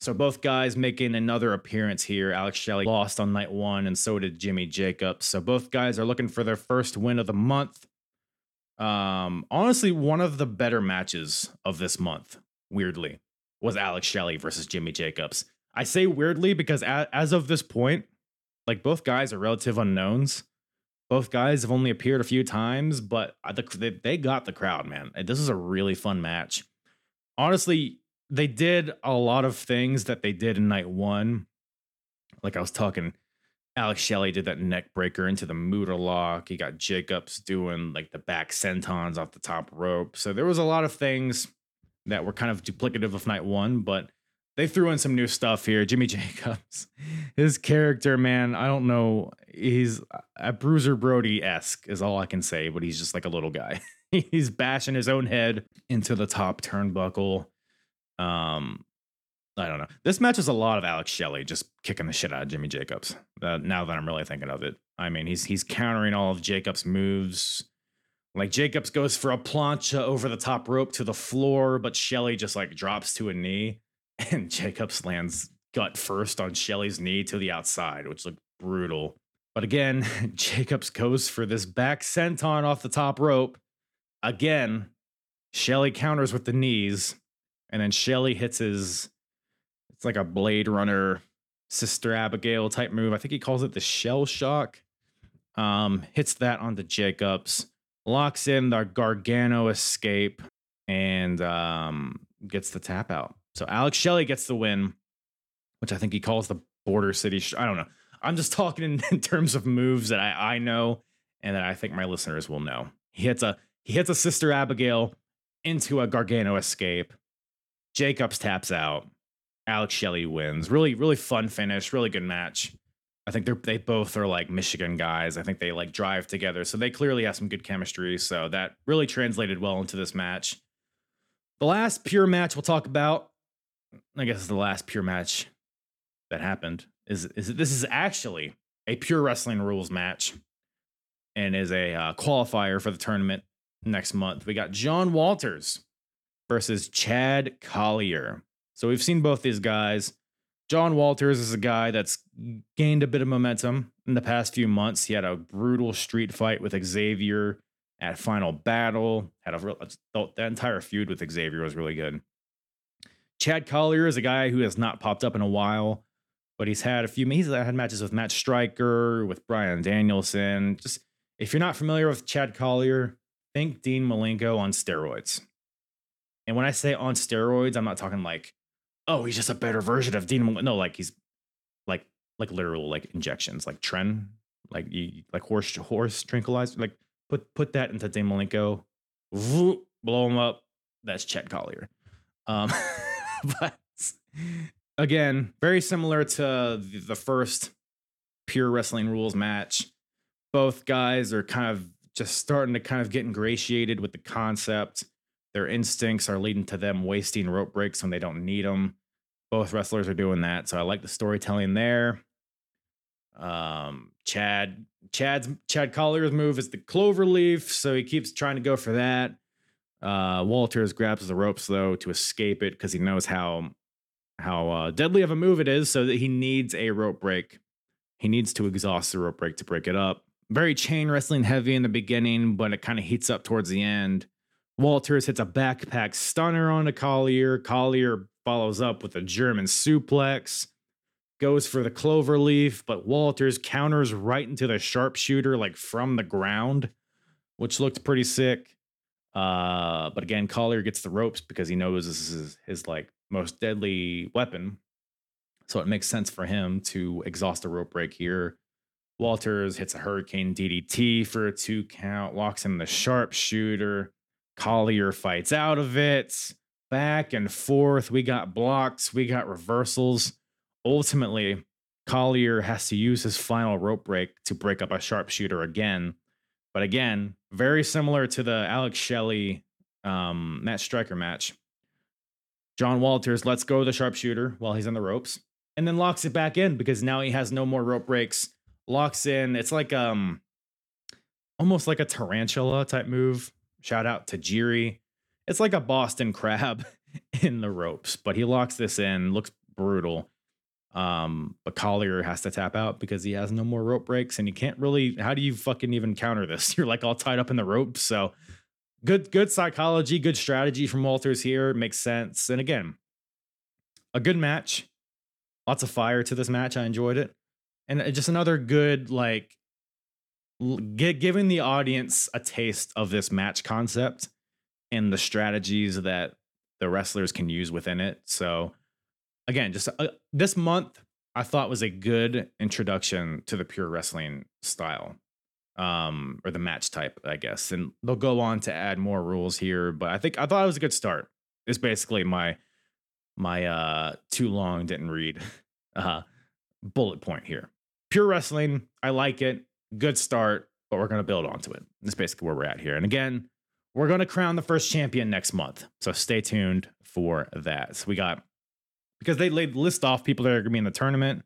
B: So both guys making another appearance here. Alex Shelley lost on night one, and so did Jimmy Jacobs. So both guys are looking for their first win of the month. Um, honestly, one of the better matches of this month, weirdly, was Alex Shelley versus Jimmy Jacobs. I say weirdly because as of this point, like both guys are relative unknowns. Both guys have only appeared a few times, but they got the crowd, man. This is a really fun match honestly, they did a lot of things that they did in night one. Like I was talking, Alex Shelley did that neck breaker into the Muta lock. He got Jacobs doing like the back sentons off the top rope. So there was a lot of things that were kind of duplicative of night one, but they threw in some new stuff here. Jimmy Jacobs, his character, man, I don't know. He's a Bruiser Brody esque, is all I can say, but he's just like a little guy. he's bashing his own head into the top turnbuckle. Um, I don't know. This match is a lot of Alex Shelley just kicking the shit out of Jimmy Jacobs. Uh, now that I'm really thinking of it, I mean he's he's countering all of Jacobs' moves. Like Jacobs goes for a plancha over the top rope to the floor, but Shelley just like drops to a knee, and Jacobs lands gut first on Shelley's knee to the outside, which looked brutal. But again, Jacobs goes for this back senton off the top rope. Again, Shelley counters with the knees, and then Shelley hits his it's like a Blade Runner Sister Abigail type move. I think he calls it the shell shock. Um, hits that onto Jacobs, locks in the Gargano escape, and um, gets the tap out. So Alex Shelley gets the win, which I think he calls the Border City. Sh- I don't know. I'm just talking in, in terms of moves that I, I know and that I think my listeners will know. He hits a he hits a Sister Abigail into a Gargano escape. Jacobs taps out. Alex Shelley wins. Really, really fun finish. Really good match. I think they're they both are like Michigan guys. I think they like drive together, so they clearly have some good chemistry. So that really translated well into this match. The last pure match we'll talk about, I guess, the last pure match that happened. Is is this is actually a pure wrestling rules match, and is a uh, qualifier for the tournament next month. We got John Walters versus Chad Collier. So we've seen both these guys. John Walters is a guy that's gained a bit of momentum in the past few months. He had a brutal street fight with Xavier at Final Battle. Had a real that entire feud with Xavier was really good. Chad Collier is a guy who has not popped up in a while, but he's had a few. He's had matches with Matt Stryker, with Bryan Danielson. Just if you're not familiar with Chad Collier, think Dean Malenko on steroids. And when I say on steroids, I'm not talking like oh, he's just a better version of Dean. No, like he's like like literal like injections, like Tren, like like horse horse tranquilizer. Like put put that into Dean Malenko, blow him up. That's Chad Collier. Um, but again, very similar to the first pure wrestling rules match. Both guys are kind of just starting to kind of get ingratiated with the concept their instincts are leading to them wasting rope breaks when they don't need them. Both wrestlers are doing that, so I like the storytelling there. Um, Chad, Chad's Chad Collier's move is the clover leaf, so he keeps trying to go for that. Uh, Walters grabs the ropes though to escape it because he knows how how uh, deadly of a move it is, so that he needs a rope break. He needs to exhaust the rope break to break it up. Very chain wrestling heavy in the beginning, but it kind of heats up towards the end. Walters hits a backpack stunner on a Collier. Collier follows up with a German suplex, goes for the clover leaf, but Walters counters right into the sharpshooter, like from the ground, which looked pretty sick. Uh, but again, Collier gets the ropes because he knows this is his, like most deadly weapon. So it makes sense for him to exhaust a rope break here. Walters hits a hurricane DDT for a two count, locks in the sharpshooter. Collier fights out of it, back and forth. We got blocks, we got reversals. Ultimately, Collier has to use his final rope break to break up a sharpshooter again. But again, very similar to the Alex Shelley um, Matt Stryker match. John Walters lets go of the sharpshooter while he's in the ropes and then locks it back in because now he has no more rope breaks. Locks in. It's like um almost like a tarantula type move Shout out Tajiri. It's like a Boston crab in the ropes, but he locks this in, looks brutal. Um, but Collier has to tap out because he has no more rope breaks, and you can't really. How do you fucking even counter this? You're like all tied up in the ropes. So good, good psychology, good strategy from Walters here. It makes sense. And again, a good match. Lots of fire to this match. I enjoyed it, and uh, just another good like giving the audience a taste of this match concept and the strategies that the wrestlers can use within it. So, again, just uh, this month, I thought was a good introduction to the pure wrestling style um or the match type i guess. And they'll go on to add more rules here but i think i thought it was a good start. It's basically my my uh too long didn't read uh bullet point here pure wrestling i like it good start, but we're going to build onto it. That's basically where we're at here. And again, we're going to crown the first champion next month. So stay tuned for that. So we got because they laid list off people that are going to be in the tournament.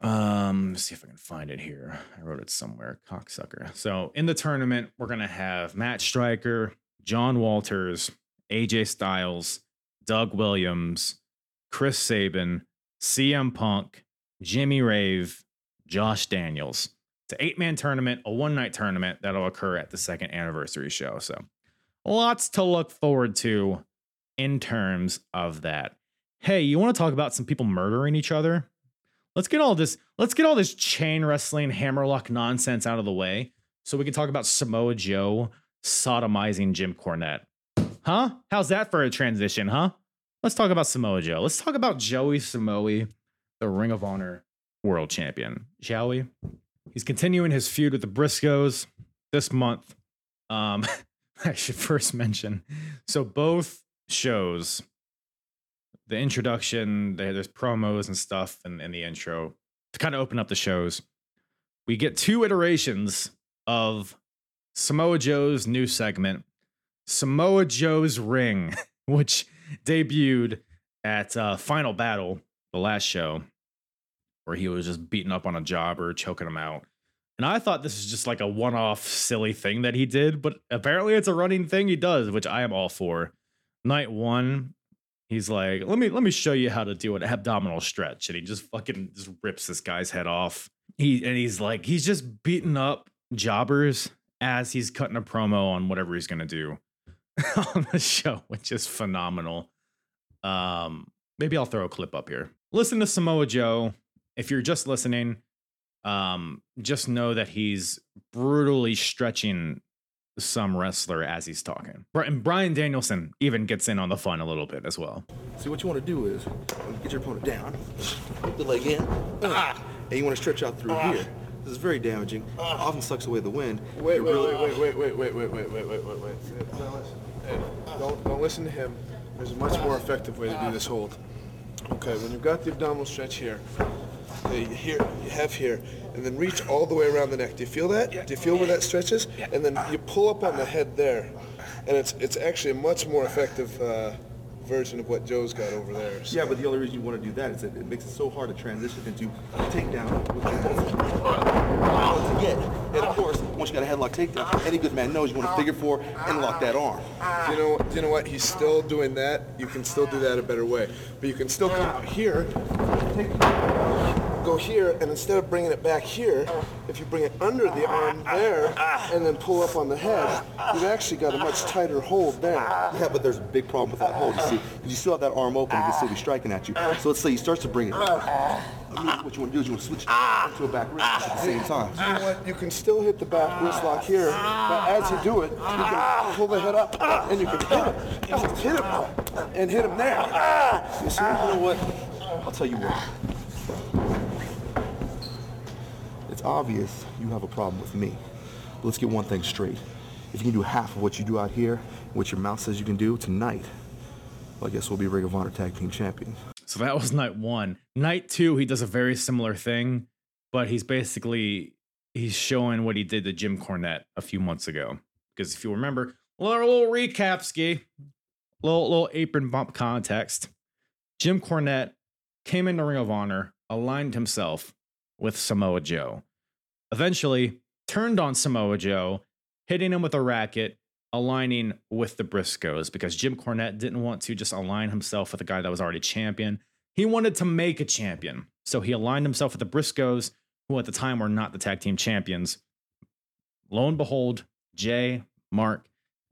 B: Um, let's see if I can find it here. I wrote it somewhere. Cocksucker. So in the tournament, we're gonna have Matt Stryker, John Walters, AJ Styles, Doug Williams, Chris Sabin, CM Punk, Jimmy Rave, Josh Daniels. It's an eight-man tournament, a one-night tournament that'll occur at the second anniversary show. So lots to look forward to in terms of that. Hey, you want to talk about some people murdering each other? Let's get all this, let's get all this chain wrestling hammerlock nonsense out of the way so we can talk about Samoa Joe sodomizing Jim Cornette. Huh? How's that for a transition, huh? Let's talk about Samoa Joe. Let's talk about Joey Samoa, the Ring of Honor World Champion, shall we? He's continuing his feud with the Briscoes this month. Um, I should first mention so both shows the introduction, there's promos and stuff in, in the intro to kind of open up the shows. We get two iterations of Samoa Joe's new segment, Samoa Joe's Ring, which debuted at uh, Final Battle, the last show, where he was just beating up on a jobber, choking him out. And I thought this is just like a one off silly thing that he did, but apparently it's a running thing he does, which I am all for. Night one, he's like, "Let me let me show you how to do an abdominal stretch," and he just fucking just rips this guy's head off. He and he's like, he's just beating up jobbers as he's cutting a promo on whatever he's gonna do on the show, which is phenomenal. Um, maybe I'll throw a clip up here. Listen to Samoa Joe. If you're just listening, um, just know that he's brutally stretching some wrestler as he's talking. And Bryan Danielson even gets in on the fun a little bit as well.
E: See, what you want to do is get your opponent down, put the leg in, ah, and you want to stretch out through ah. here. This is very damaging. Ah. Often sucks away the wind.
F: Wait, wait, really... wait, wait, wait, wait, wait, wait, wait, wait, wait, wait. Hey, don't, don't listen to him. There's a much more effective way to do this hold. Okay, when you've got the abdominal stretch here, okay, here you have here, and then reach all the way around the neck. Do you feel that? Do you feel where that stretches? And then you pull up on the head there, and it's it's actually a much more effective uh, version of what Joe's got over there.
E: So. Yeah, but the only reason you want to do that is that it makes it so hard to transition into takedown again. And of course, once you got a headlock takedown, any good man knows you want to figure four and lock that arm.
F: Do you know? Do you know what? He's still doing that. You can still do that a better way, but you can still come out here. Take go here, and instead of bringing it back here, if you bring it under the arm there, and then pull up on the head, you've actually got a much tighter hold there.
E: Yeah, but there's a big problem with that hold, you see. Because you still have that arm open, he can still be striking at you. So let's say he starts to bring it. Up what you want to do is you want to switch to a back wrist at the same time.
F: You know what? You can still hit the back wrist lock here, but as you do it, you can pull the head up, and you can hit him. You can hit him, and hit him there.
E: You see? You know what? I'll tell you what. It's obvious you have a problem with me. But let's get one thing straight. If you can do half of what you do out here, what your mouth says you can do tonight, well, I guess we'll be Ring of Honor Tag Team Champions.
B: So that was night one. Night two, he does a very similar thing, but he's basically he's showing what he did to Jim Cornette a few months ago. Because if you remember, little, little recap ski, little little apron bump context. Jim Cornette came into Ring of Honor, aligned himself with Samoa Joe eventually turned on Samoa Joe, hitting him with a racket, aligning with the Briscoes because Jim Cornette didn't want to just align himself with a guy that was already champion. He wanted to make a champion. So he aligned himself with the Briscoes, who at the time were not the tag team champions. Lo and behold, Jay, Mark,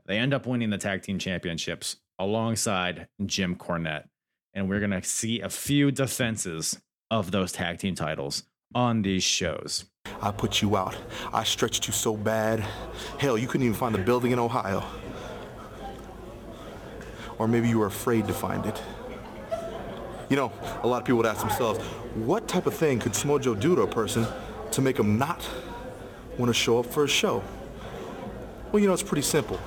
B: they end up winning the tag team championships alongside Jim Cornette. And we're going to see a few defenses of those tag team titles on these shows.
E: I put you out. I stretched you so bad. Hell, you couldn't even find the building in Ohio. Or maybe you were afraid to find it. You know, a lot of people would ask themselves, what type of thing could Smojo do to a person to make them not want to show up for a show? Well, you know, it's pretty simple.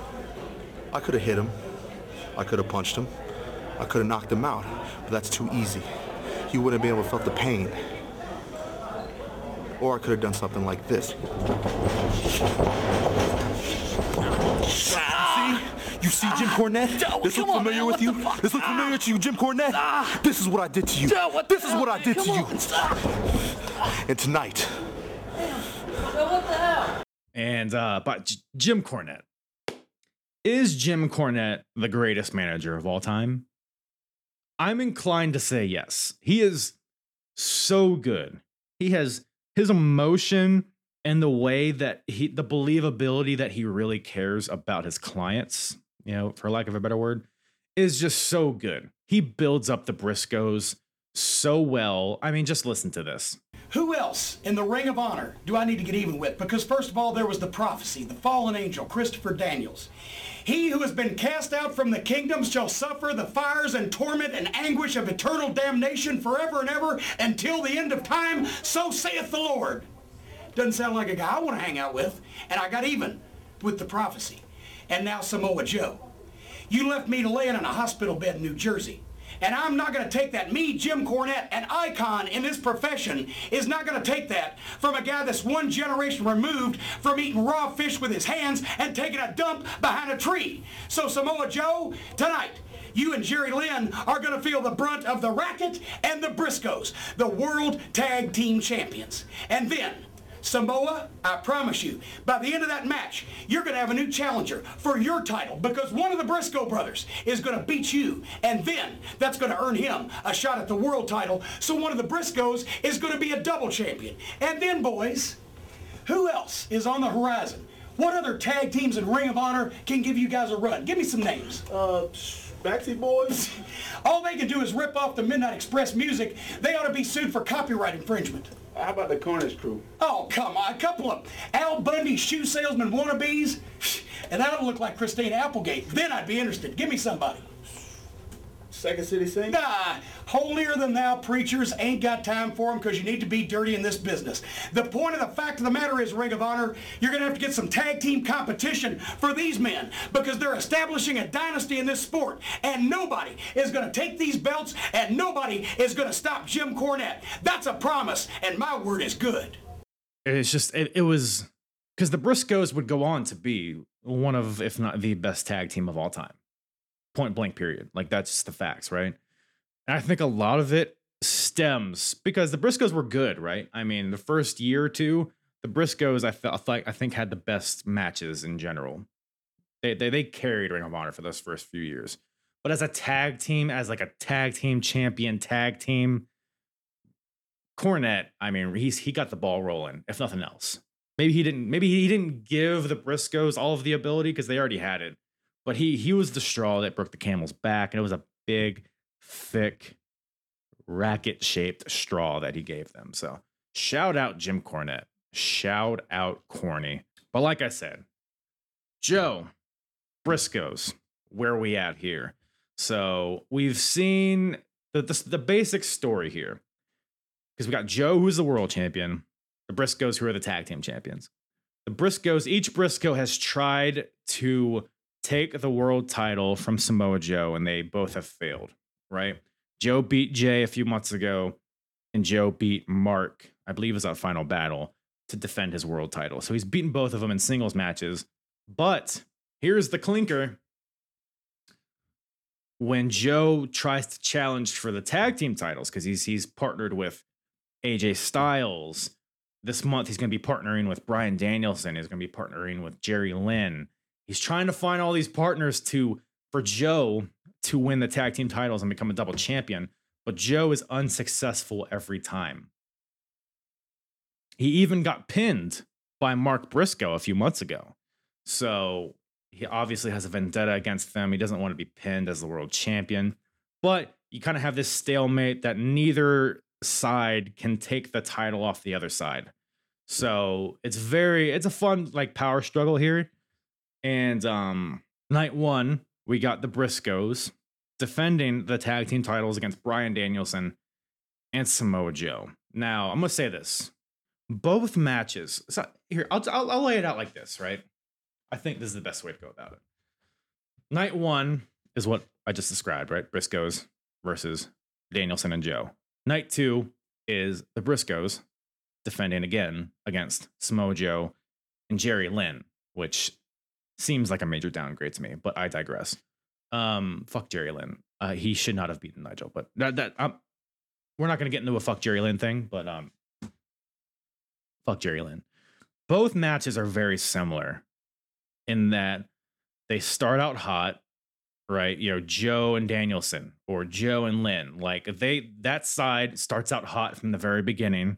E: I could have hit him. I could have punched him. I could have knocked him out. But that's too easy. He wouldn't be able to felt the pain. Or I could have done something like this. See? You see Jim Cornette?
G: Joe,
E: this look
G: on,
E: familiar
G: man,
E: with you? This look familiar to you, Jim Cornette?
G: Ah.
E: This is what I did to you.
G: Joe, what the
E: this is
G: hell,
E: what I did to you.
G: on, stop.
E: And tonight,
B: And uh, but J- Jim Cornette is Jim Cornette the greatest manager of all time? I'm inclined to say yes. He is so good. He has his emotion and the way that he, the believability that he really cares about his clients, you know, for lack of a better word, is just so good. He builds up the Briscoes so well. I mean, just listen to this.
H: Who else in the Ring of Honor do I need to get even with? Because first of all, there was the prophecy, the fallen angel, Christopher Daniels. He who has been cast out from the kingdom shall suffer the fires and torment and anguish of eternal damnation forever and ever until the end of time. So saith the Lord. Doesn't sound like a guy I want to hang out with. And I got even with the prophecy. And now Samoa Joe. You left me to lay in a hospital bed in New Jersey. And I'm not going to take that. Me, Jim Cornette, an icon in this profession, is not going to take that from a guy that's one generation removed from eating raw fish with his hands and taking a dump behind a tree. So, Samoa Joe, tonight, you and Jerry Lynn are going to feel the brunt of the racket and the Briscoes, the World Tag Team Champions. And then, Samoa, I promise you, by the end of that match, you're going to have a new challenger for your title because one of the Briscoe brothers is going to beat you. And then that's going to earn him a shot at the world title. So one of the Briscoes is going to be a double champion. And then, boys, who else is on the horizon? What other tag teams in Ring of Honor can give you guys a run? Give me some names.
F: Uh, Backseat Boys.
H: All they can do is rip off the Midnight Express music. They ought to be sued for copyright infringement.
F: How about the Carnage Crew?
H: Oh, come on. A couple of Al Bundy shoe salesman wannabes. And that'll look like Christina Applegate. Then I'd be interested. Give me somebody.
F: Second City Saints.
H: Nah, holier than thou preachers ain't got time for them because you need to be dirty in this business. The point of the fact of the matter is, Ring of Honor, you're going to have to get some tag team competition for these men because they're establishing a dynasty in this sport. And nobody is going to take these belts and nobody is going to stop Jim Cornette. That's a promise, and my word is good.
B: It's just it, it was because the Briscoes would go on to be one of, if not the best tag team of all time. Point blank, period. Like that's just the facts, right? And I think a lot of it stems because the Briscoes were good, right? I mean, the first year or two, the Briscoes I felt like I think had the best matches in general. They they they carried Ring of Honor for those first few years. But as a tag team, as like a tag team champion tag team, Cornette, I mean, he's he got the ball rolling, if nothing else. Maybe he didn't. Maybe he didn't give the Briscoes all of the ability because they already had it. But he he was the straw that broke the camel's back, and it was a big, thick, racket-shaped straw that he gave them. So shout out Jim Cornette. Shout out Corny. But like I said, Joe Briscoes, where we at here? So we've seen the the, the basic story here because we got Joe, who's the world champion, the Briscoes, who are the tag team champions. The Briscoes, each Briscoe has tried to take the world title from Samoa Joe, and they both have failed, right? Joe beat Jay a few months ago, and Joe beat Mark, I believe, is our final battle to defend his world title. So he's beaten both of them in singles matches. But here's the clinker when Joe tries to challenge for the tag team titles, because he's he's partnered with AJ Styles. This month he's going to be partnering with Bryan Danielson. He's going to be partnering with Jerry Lynn. He's trying to find all these partners to for Joe to win the tag team titles and become a double champion. But Joe is unsuccessful every time. He even got pinned by Mark Briscoe a few months ago. So he obviously has a vendetta against them. He doesn't want to be pinned as the world champion. But you kind of have this stalemate that neither side can take the title off the other side. So it's very it's a fun like power struggle here. And um night 1, we got the Briscoes defending the tag team titles against Bryan Danielson and Samoa Joe. Now, I'm going to say this. Both matches. So here, I'll, I'll I'll lay it out like this, right? I think this is the best way to go about it. Night 1 is what I just described, right? Briscoes versus Danielson and Joe. Night two is the Briscoes defending again against Samoa Joe and Jerry Lynn, which seems like a major downgrade to me, but I digress. Um, fuck Jerry Lynn. Uh, he should not have beaten Nigel, but that that um, we're not gonna get into a fuck Jerry Lynn thing, but um, fuck Jerry Lynn. Both matches are very similar in that they start out hot, right? You know, Joe and Danielson or Joe and Lynn. Like they that side starts out hot from the very beginning.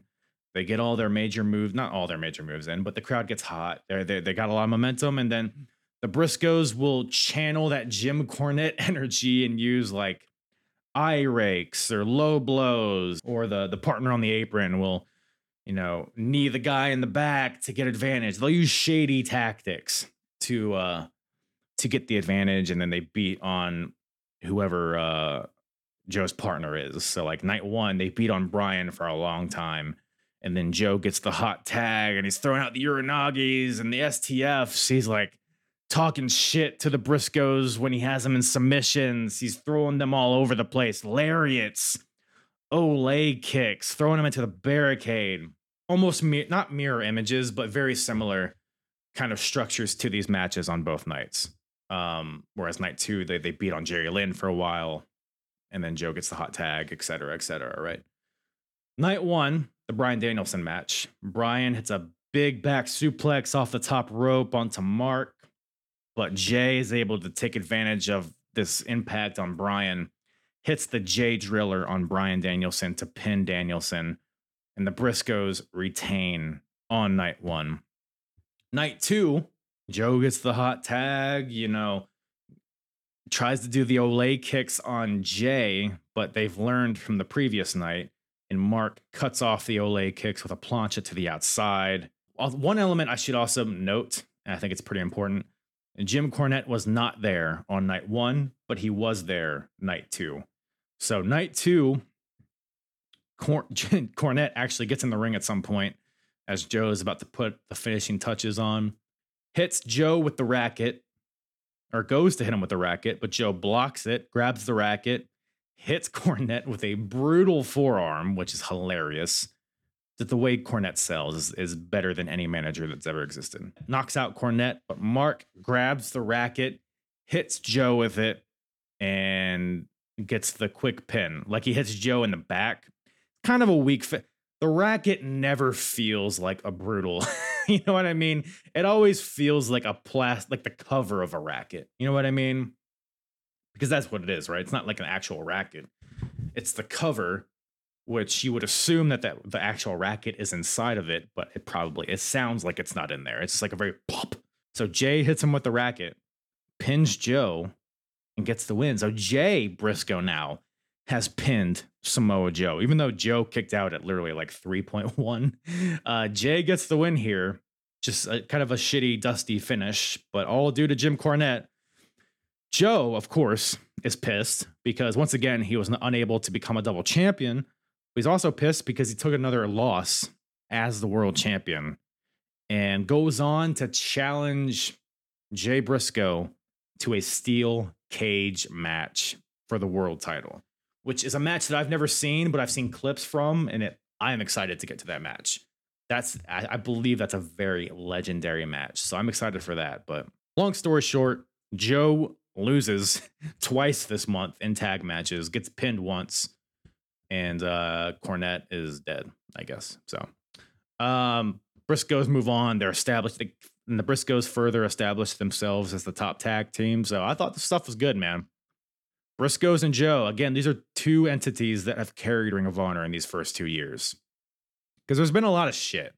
B: They get all their major moves, not all their major moves in, but the crowd gets hot. They they they got a lot of momentum, and then the Briscoes will channel that Jim Cornette energy and use like eye rakes or low blows, or the the partner on the apron will, you know, knee the guy in the back to get advantage. They'll use shady tactics to uh to get the advantage, and then they beat on whoever uh Joe's partner is. So like night one, they beat on Bryan for a long time. And then Joe gets the hot tag and he's throwing out the Uranages and the STFs. He's like talking shit to the Briscoes when he has them in submissions. He's throwing them all over the place. Lariats, Olé kicks, throwing them into the barricade. Almost mi- not mirror images, but very similar kind of structures to these matches on both nights. Um, whereas night two, they, they beat on Jerry Lynn for a while, and then Joe gets the hot tag, et cetera, et cetera. Right. Night one, the Bryan Danielson match. Bryan hits a big back suplex off the top rope onto Mark, but Jay is able to take advantage of this impact on Bryan, hits the Jay Driller on Bryan Danielson to pin Danielson, and the Briscoes retain on night one. Night two, Joe gets the hot tag, you know, tries to do the Olé kicks on Jay, but they've learned from the previous night and Mark cuts off the Olé kicks with a plancha to the outside. One element I should also note, and I think it's pretty important Jim Cornette was not there on night one, but he was there night two. So, night two, Cor- Cornette actually gets in the ring at some point as Joe is about to put the finishing touches on, hits Joe with the racket, or goes to hit him with the racket, but Joe blocks it, grabs the racket, hits Cornette with a brutal forearm, which is hilarious. That the way Cornette sells is, is better than any manager that's ever existed. Knocks out Cornette, but Mark grabs the racket, hits Joe with it, and gets the quick pin. Like he hits Joe in the back. Kind of a weak fit. The racket never feels like a brutal. you know what I mean? It always feels like a plastic, like the cover of a racket. You know what I mean? Because that's what it is, right? It's not like an actual racket. It's the cover, which you would assume that, that the actual racket is inside of it, but it probably it sounds like it's not in there. It's just like a very pop. So Jay hits him with the racket, pins Joe, and gets the win. So Jay Briscoe now has pinned Samoa Joe, even though Joe kicked out at literally like 3.1. Uh, Jay gets the win here. Just a, kind of a shitty, dusty finish, but all due to Jim Cornette Joe, of course, is pissed because once again, he was unable to become a double champion. He's also pissed because he took another loss as the world champion and goes on to challenge Jay Briscoe to a steel cage match for the world title, which is a match that I've never seen, but I've seen clips from, and it, I am excited to get to that match. That's I, I believe that's a very legendary match, so I'm excited for that. But long story short, Joe loses twice this month in tag matches, gets pinned once, and uh Cornette is dead, I guess. So um Briscoes move on. They're established and the Briscoes further establish themselves as the top tag team. So I thought the stuff was good, man. Briscoes and Joe, again, these are two entities that have carried Ring of Honor in these first two years. Because there's been a lot of shit.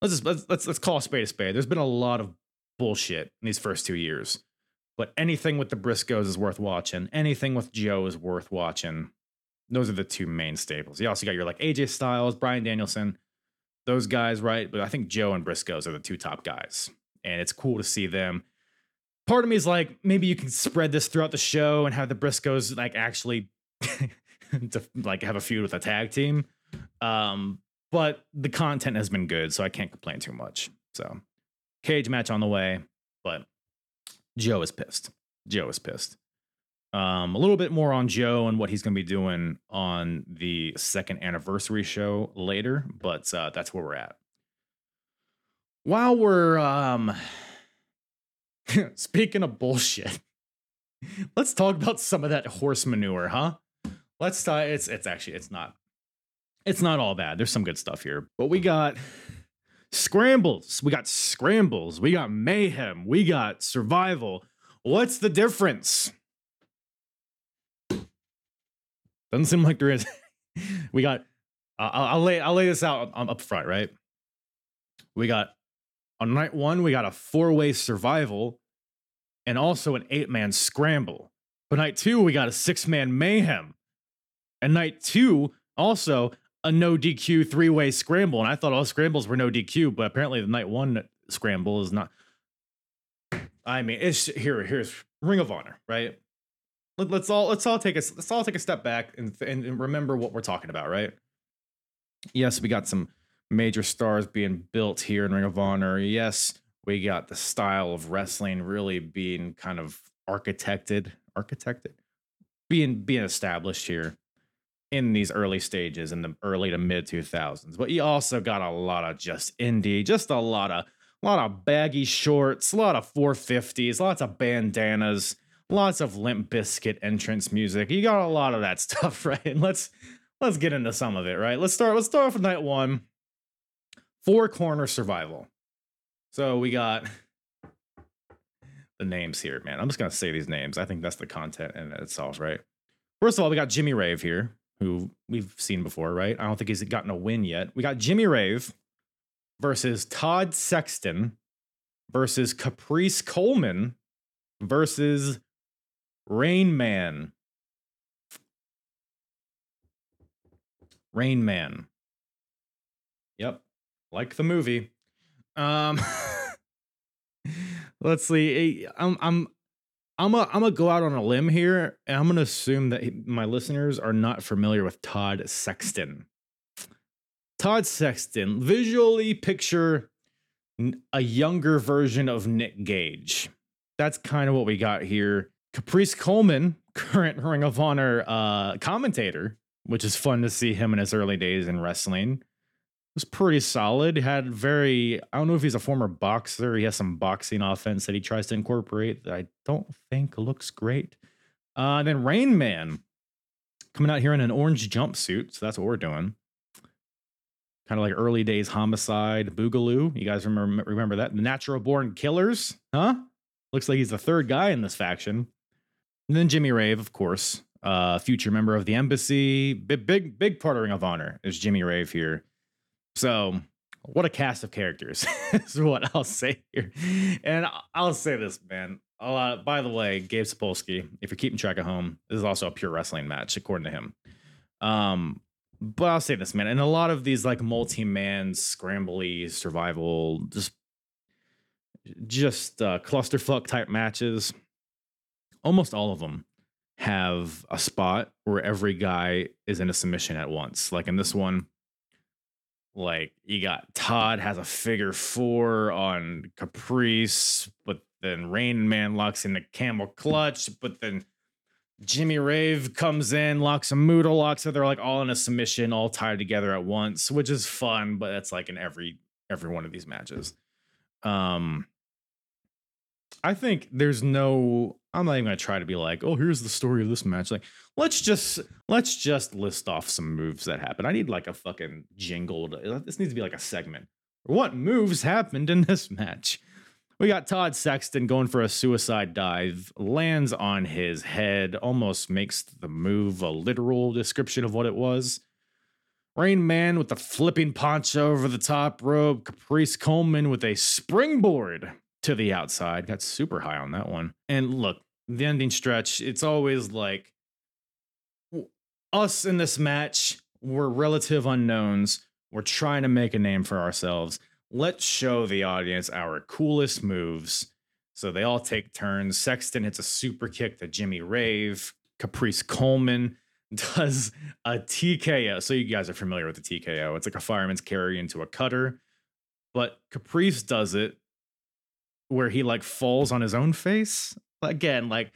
B: Let's just let's, let's let's call a spade a spade. There's been a lot of bullshit in these first two years. But anything with the Briscoes is worth watching. Anything with Joe is worth watching. Those are the two main staples. You also got your like AJ Styles, Bryan Danielson, those guys, right? But I think Joe and Briscoes are the two top guys. And it's cool to see them. Part of me is like, maybe you can spread this throughout the show and have the Briscoes like actually to like have a feud with a tag team. Um, but the content has been good, so I can't complain too much. So cage match on the way, Joe is pissed. Joe is pissed. Um, a little bit more on Joe and what he's going to be doing on the second anniversary show later, but uh, that's where we're at. While we're um, Speaking of bullshit, let's talk about some of that horse manure, huh? Let's talk. It's it's actually it's not it's not all bad. There's some good stuff here, but we got scrambles, we got scrambles, we got mayhem, we got survival. What's the difference? Doesn't seem like there is. we got. Uh, I'll, I'll lay I'll lay this out up, up front, right? We got on night one, we got a four way survival and also an eight man scramble. But night two, we got a six man mayhem. And night two, also a no DQ three way scramble. And I thought all scrambles were no DQ, but apparently the night one scramble is not. I mean, it's here. Here's Ring of Honor, right? Let, us all let's all take a let's all take a step back and, and and remember what we're talking about, right? Yes, we got some major stars being built here in Ring of Honor. Yes, we got the style of wrestling really being kind of architected, architected, being being established here in these early stages in the early to mid 2000s. But you also got a lot of just indie, just a lot of a lot of baggy shorts, a lot of 450s, lots of bandanas, lots of Limp Bizkit entrance music. You got a lot of that stuff, right? And let's let's get into some of it, right? Let's start let's start off with night 1 four corner survival. So we got the names here, man. I'm just gonna say these names. I think that's the content in itself, right? First of all, we got Jimmy Rave here, who we've seen before, right? I don't think he's gotten a win yet. We got Jimmy Rave versus Todd Sexton versus Caprice Coleman versus Rain Man. Rain Man. Yep like the movie. Um, let's see. I'm I'm I'm a, I'm gonna go out on a limb here, and I'm gonna assume that my listeners are not familiar with Todd Sexton. Todd Sexton, visually picture a younger version of Nick Gage. That's kind of what we got here. Caprice Coleman, current Ring of Honor uh, commentator, which is fun to see him in his early days in wrestling was pretty solid. Had very, I don't know if he's a former boxer. He has some boxing offense that he tries to incorporate that I don't think looks great. Uh, then Rain Man coming out here in an orange jumpsuit. So that's what we're doing. Kind of like early days homicide, Boogaloo. You guys remember remember that? The Natural Born Killers, huh? Looks like he's the third guy in this faction. And then Jimmy Rave, of course, uh, future member of the embassy. Big, big, big Ring of Honor is Jimmy Rave here. So, what a cast of characters is what I'll say here. And I'll say this, man. Uh, by the way, Gabe Sapolsky, if you're keeping track at home, this is also a pure wrestling match, according to him. Um, but I'll say this, man. And a lot of these like multi-man scrambly survival, just just uh, clusterfuck type matches, almost all of them have a spot where every guy is in a submission at once. Like in this one, like you got Todd has a figure four on Caprice, but then Rain Man locks in the camel clutch, but then Jimmy Rave comes in, locks a Muta locks, so they're like all in a submission, all tied together at once, which is fun, but that's like in every every one of these matches. Um I think there's no I'm not even gonna try to be like, oh, here's the story of this match. Like, let's just let's just list off some moves that happened. I need like a fucking jingle. To, this needs to be like a segment. What moves happened in this match? We got Todd Sexton going for a suicide dive, lands on his head, almost makes the move a literal description of what it was. Rain Man with the flipping poncho over the top rope, Caprice Coleman with a springboard to the outside. Got super high on that one. And look, the ending stretch, it's always like us in this match, we're relative unknowns. We're trying to make a name for ourselves. Let's show the audience our coolest moves. So they all take turns. Sexton hits a super kick to Jimmy Rave. Caprice Coleman does a TKO. So you guys are familiar with the TKO. It's like a fireman's carry into a cutter. But Caprice does it where he like falls on his own face again, like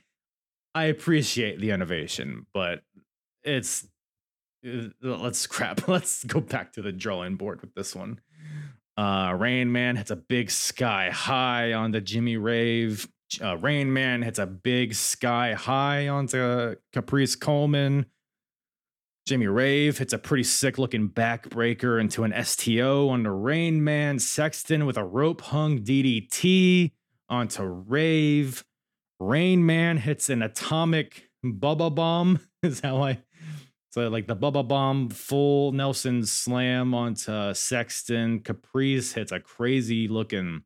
B: I appreciate the innovation, but it's uh, let's crap. Let's go back to the drawing board with this one. Uh, Rain Man hits a big sky high on the Jimmy Rave. Uh, Rain Man hits a big sky high onto Caprice Coleman. Jimmy Rave hits a pretty sick looking backbreaker into an STO onto Rain Man. Sexton with a rope hung DDT onto Rave. Rain Man hits an atomic Bubba Bomb, is how I. So, like the Bubba Bomb full Nelson slam onto Sexton. Caprice hits a crazy looking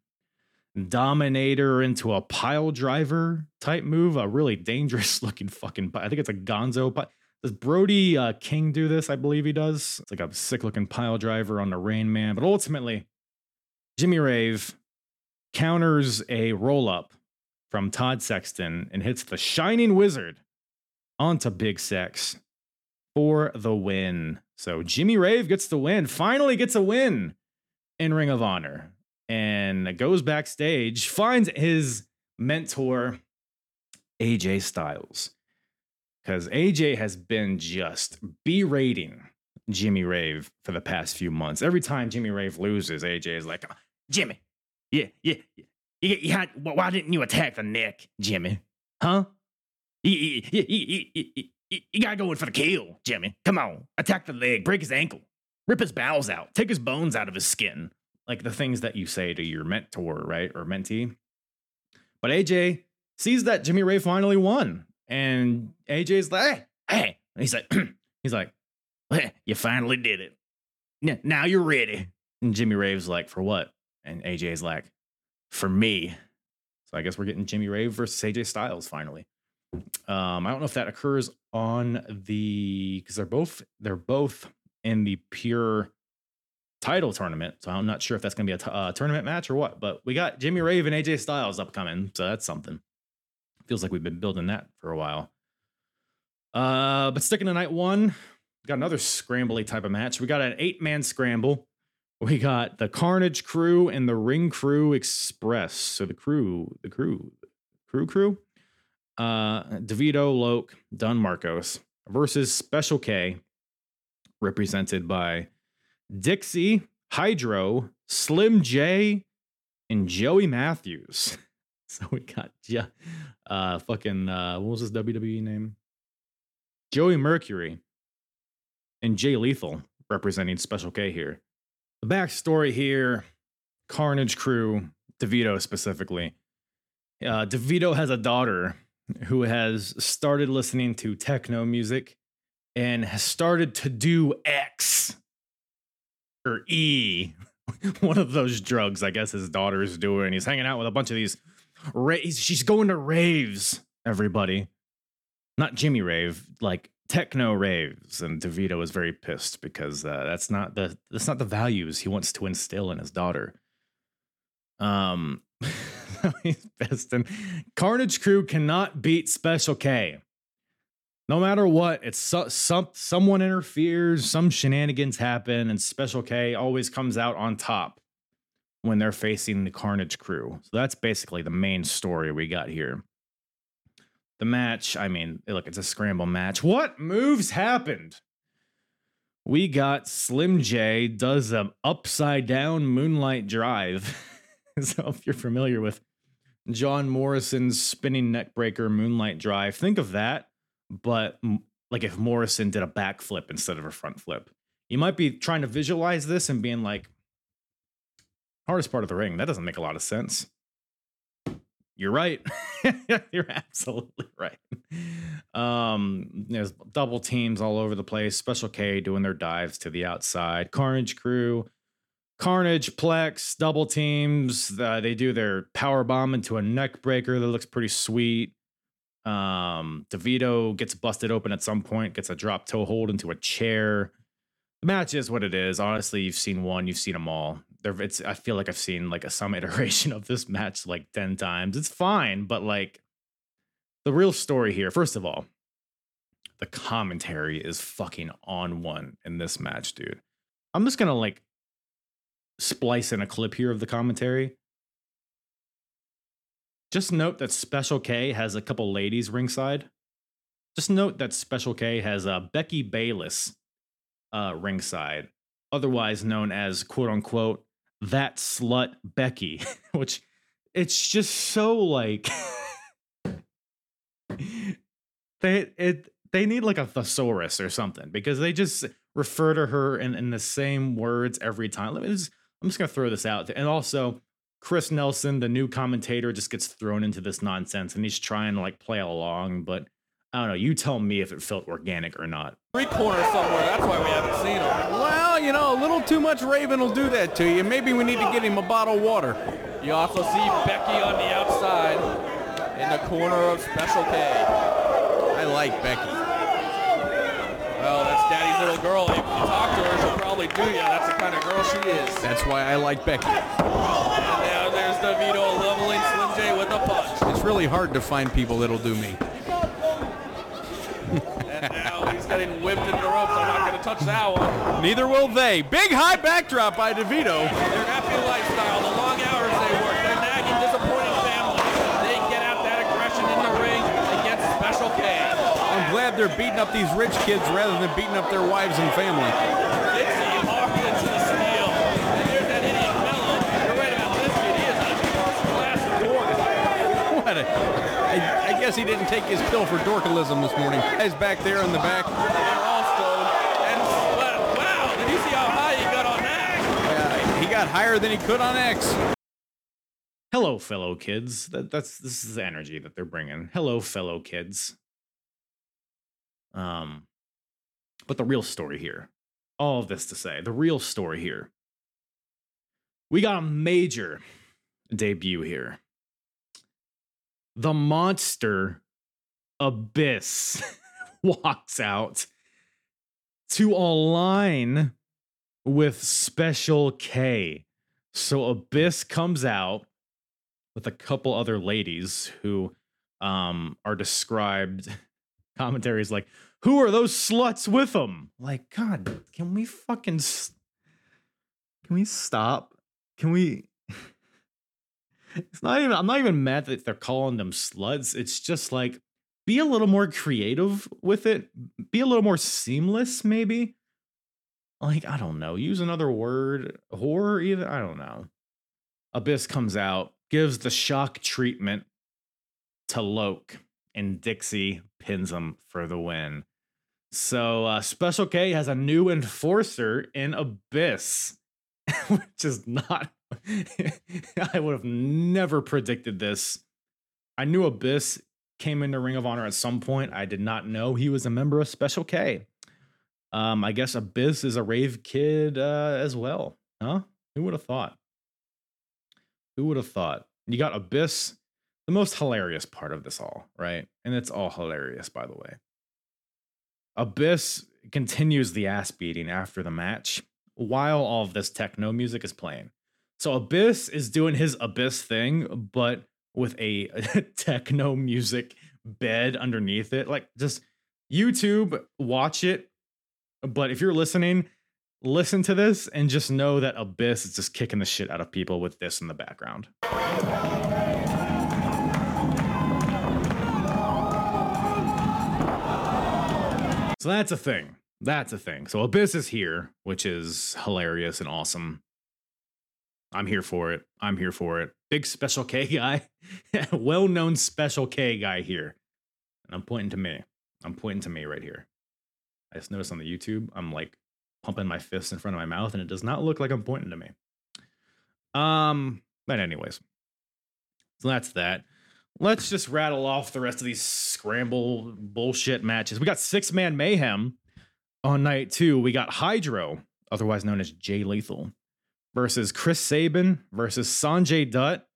B: Dominator into a pile driver type move. A really dangerous looking fucking. I think it's a gonzo. Does Brody uh, King do this? I believe he does. It's like a sick looking pile driver on the Rain Man. But ultimately, Jimmy Rave counters a roll up from Todd Sexton and hits the Shining Wizard onto Big Sex for the win. So Jimmy Rave gets the win, finally gets a win in Ring of Honor and goes backstage, finds his mentor, AJ Styles. Because AJ has been just berating Jimmy Rave for the past few months. Every time Jimmy Rave loses, AJ is like, uh, Jimmy, yeah, yeah, yeah. You, you had, why didn't you attack the neck, Jimmy? Huh? You, gotta go in for the kill, Jimmy. Come on. Attack the leg, break his ankle, rip his bowels out, take his bones out of his skin. Like the things that you say to your mentor, right? Or mentee. But AJ sees that Jimmy Rave finally won. And AJ's like, hey, hey. he's like, he's like, you finally did it. Now you're ready. And Jimmy Rave's like, for what? And AJ's like, for me. So I guess we're getting Jimmy Rave versus AJ Styles finally. Um, I don't know if that occurs on the because they're both they're both in the pure title tournament. So I'm not sure if that's going to be a uh, tournament match or what. But we got Jimmy Rave and AJ Styles upcoming, so that's something. Feels like we've been building that for a while. Uh, but sticking to night one, got another scrambly type of match. We got an eight man scramble. We got the Carnage crew and the Ring Crew Express. So the crew, the crew, crew, crew. Uh, DeVito, Loc, Dunn Marcos versus Special K, represented by Dixie, Hydro, Slim J, and Joey Matthews. So we got yeah, uh, fucking uh, what was his WWE name? Joey Mercury and Jay Lethal representing Special K here. The backstory here: Carnage Crew, DeVito specifically. Uh, DeVito has a daughter who has started listening to techno music and has started to do X or E, one of those drugs. I guess his daughter is doing. He's hanging out with a bunch of these. Ra- she's going to raves. Everybody, not Jimmy Rave, like techno raves, and DeVito is very pissed because uh, that's not the that's not the values he wants to instill in his daughter. Um, he's pissed, and Carnage Crew cannot beat Special K no matter what, it's so, some someone interferes, some shenanigans happen, and Special K always comes out on top when they're facing the Carnage crew. So that's basically the main story we got here. The match, I mean, look, it's a scramble match. What moves happened? We got Slim J does a upside down moonlight drive. so if you're familiar with John Morrison's spinning neckbreaker moonlight drive, think of that but like if Morrison did a backflip instead of a front flip. You might be trying to visualize this and being like, hardest part of the ring. That doesn't make a lot of sense. You're right. You're absolutely right. Um, there's double teams all over the place. Special K doing their dives to the outside. Carnage crew, Carnage Plex, double teams. Uh, they do their power bomb into a neck breaker that looks pretty sweet. Um, DeVito gets busted open at some point, gets a drop toe hold into a chair. The match is what it is. Honestly, you've seen one, you've seen them all. There, it's. I feel like I've seen like a some iteration of this match like ten times. It's fine, but like the real story here. First of all, the commentary is fucking on one in this match, dude. I'm just gonna like splice in a clip here of the commentary just note that Special K has a couple ladies ringside. Just note that Special K has uh, Becky Bayless uh, ringside, otherwise known as quote unquote that slut Becky, which it's just so like they it they need like a thesaurus or something because they just refer to her in, in the same words every time. Let me just, I'm just gonna throw this out. And also, Chris Nelson, the new commentator, just gets thrown into this nonsense and he's trying to like play along, but I don't know. You tell me if it felt organic or not.
C: Three corners somewhere. That's why we haven't seen him.
D: Well, you know, a little too much Raven will do that to you. Maybe we need to get him a bottle of water.
C: You also see Becky on the outside in the corner of Special K.
D: I like Becky.
C: Well, that's Daddy's little girl. If you talk to her, she'll probably do you. That's the kind of girl she is.
D: That's why I like Becky.
C: And now there's DeVito leveling Slim J with a punch.
D: It's really hard to find people that'll do me.
C: And now he's getting whipped into the ropes. I'm not going to touch that one.
D: Neither will they. Big high backdrop by DeVito.
C: Their happy lifestyle, the long hours they work, their nagging, disappointing family. They get out that aggression in the ring against Special K.
D: I'm glad they're beating up these rich kids rather than beating up their wives and family. What a, I, I guess he didn't take his pill for dorkalism this morning. He's back there in the back.
C: They're all stoned. And wow, wow, did you see how high he got on that?
D: He got higher than he could on X.
B: Hello, fellow kids. That, that's this is the energy that they're bringing. Hello, fellow kids. Um, but the real story here, all of this to say, the real story here. We got a major debut here. The monster Abyss walks out to align with Special K. So Abyss comes out with a couple other ladies who um are described commentaries like who are those sluts with them like god can we fucking s- can we stop can we it's not even i'm not even mad that they're calling them sluts it's just like be a little more creative with it be a little more seamless maybe like i don't know use another word horror even. i don't know abyss comes out gives the shock treatment to Loc, and Dixie pins him for the win. So uh, Special K has a new enforcer in Abyss, which is not. I would have never predicted this. I knew Abyss came into Ring of Honor at some point. I did not know he was a member of Special K. Um, I guess Abyss is a rave kid uh, as well, huh? Who would have thought? Who would have thought? You got Abyss, the most hilarious part of this all, right? And it's all hilarious, by the way. Abyss continues the ass beating after the match while all of this techno music is playing. So Abyss is doing his Abyss thing, but with a techno music bed underneath it. Like just YouTube, watch it. But if you're listening, listen to this and just know that Abyss is just kicking the shit out of people with this in the background. So that's a thing. That's a thing. So Abyss is here, which is hilarious and awesome. I'm here for it. I'm here for it. Big special K guy, well known special K guy here. And I'm pointing to me. I'm pointing to me right here. I just noticed on the YouTube, I'm like pumping my fists in front of my mouth, and it does not look like I'm pointing to me. Um, but anyways, so that's that. Let's just rattle off the rest of these scramble bullshit matches. We got six man mayhem on night two. We got Hydro, otherwise known as Jay Lethal, versus Chris Sabin versus Sanjay Dutt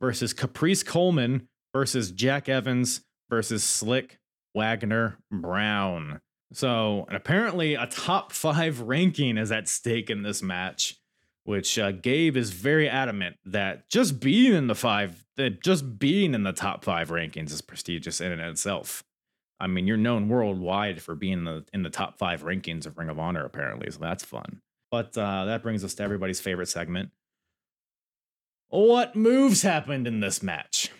B: versus Caprice Coleman versus Jack Evans versus Slick Wagner Brown. So, and apparently, a top five ranking is at stake in this match, which uh, Gabe is very adamant that just being in the five, that just being in the top five rankings is prestigious in and of itself. I mean, you're known worldwide for being in the in the top five rankings of Ring of Honor, apparently, so that's fun. But uh, that brings us to everybody's favorite segment. What moves happened in this match?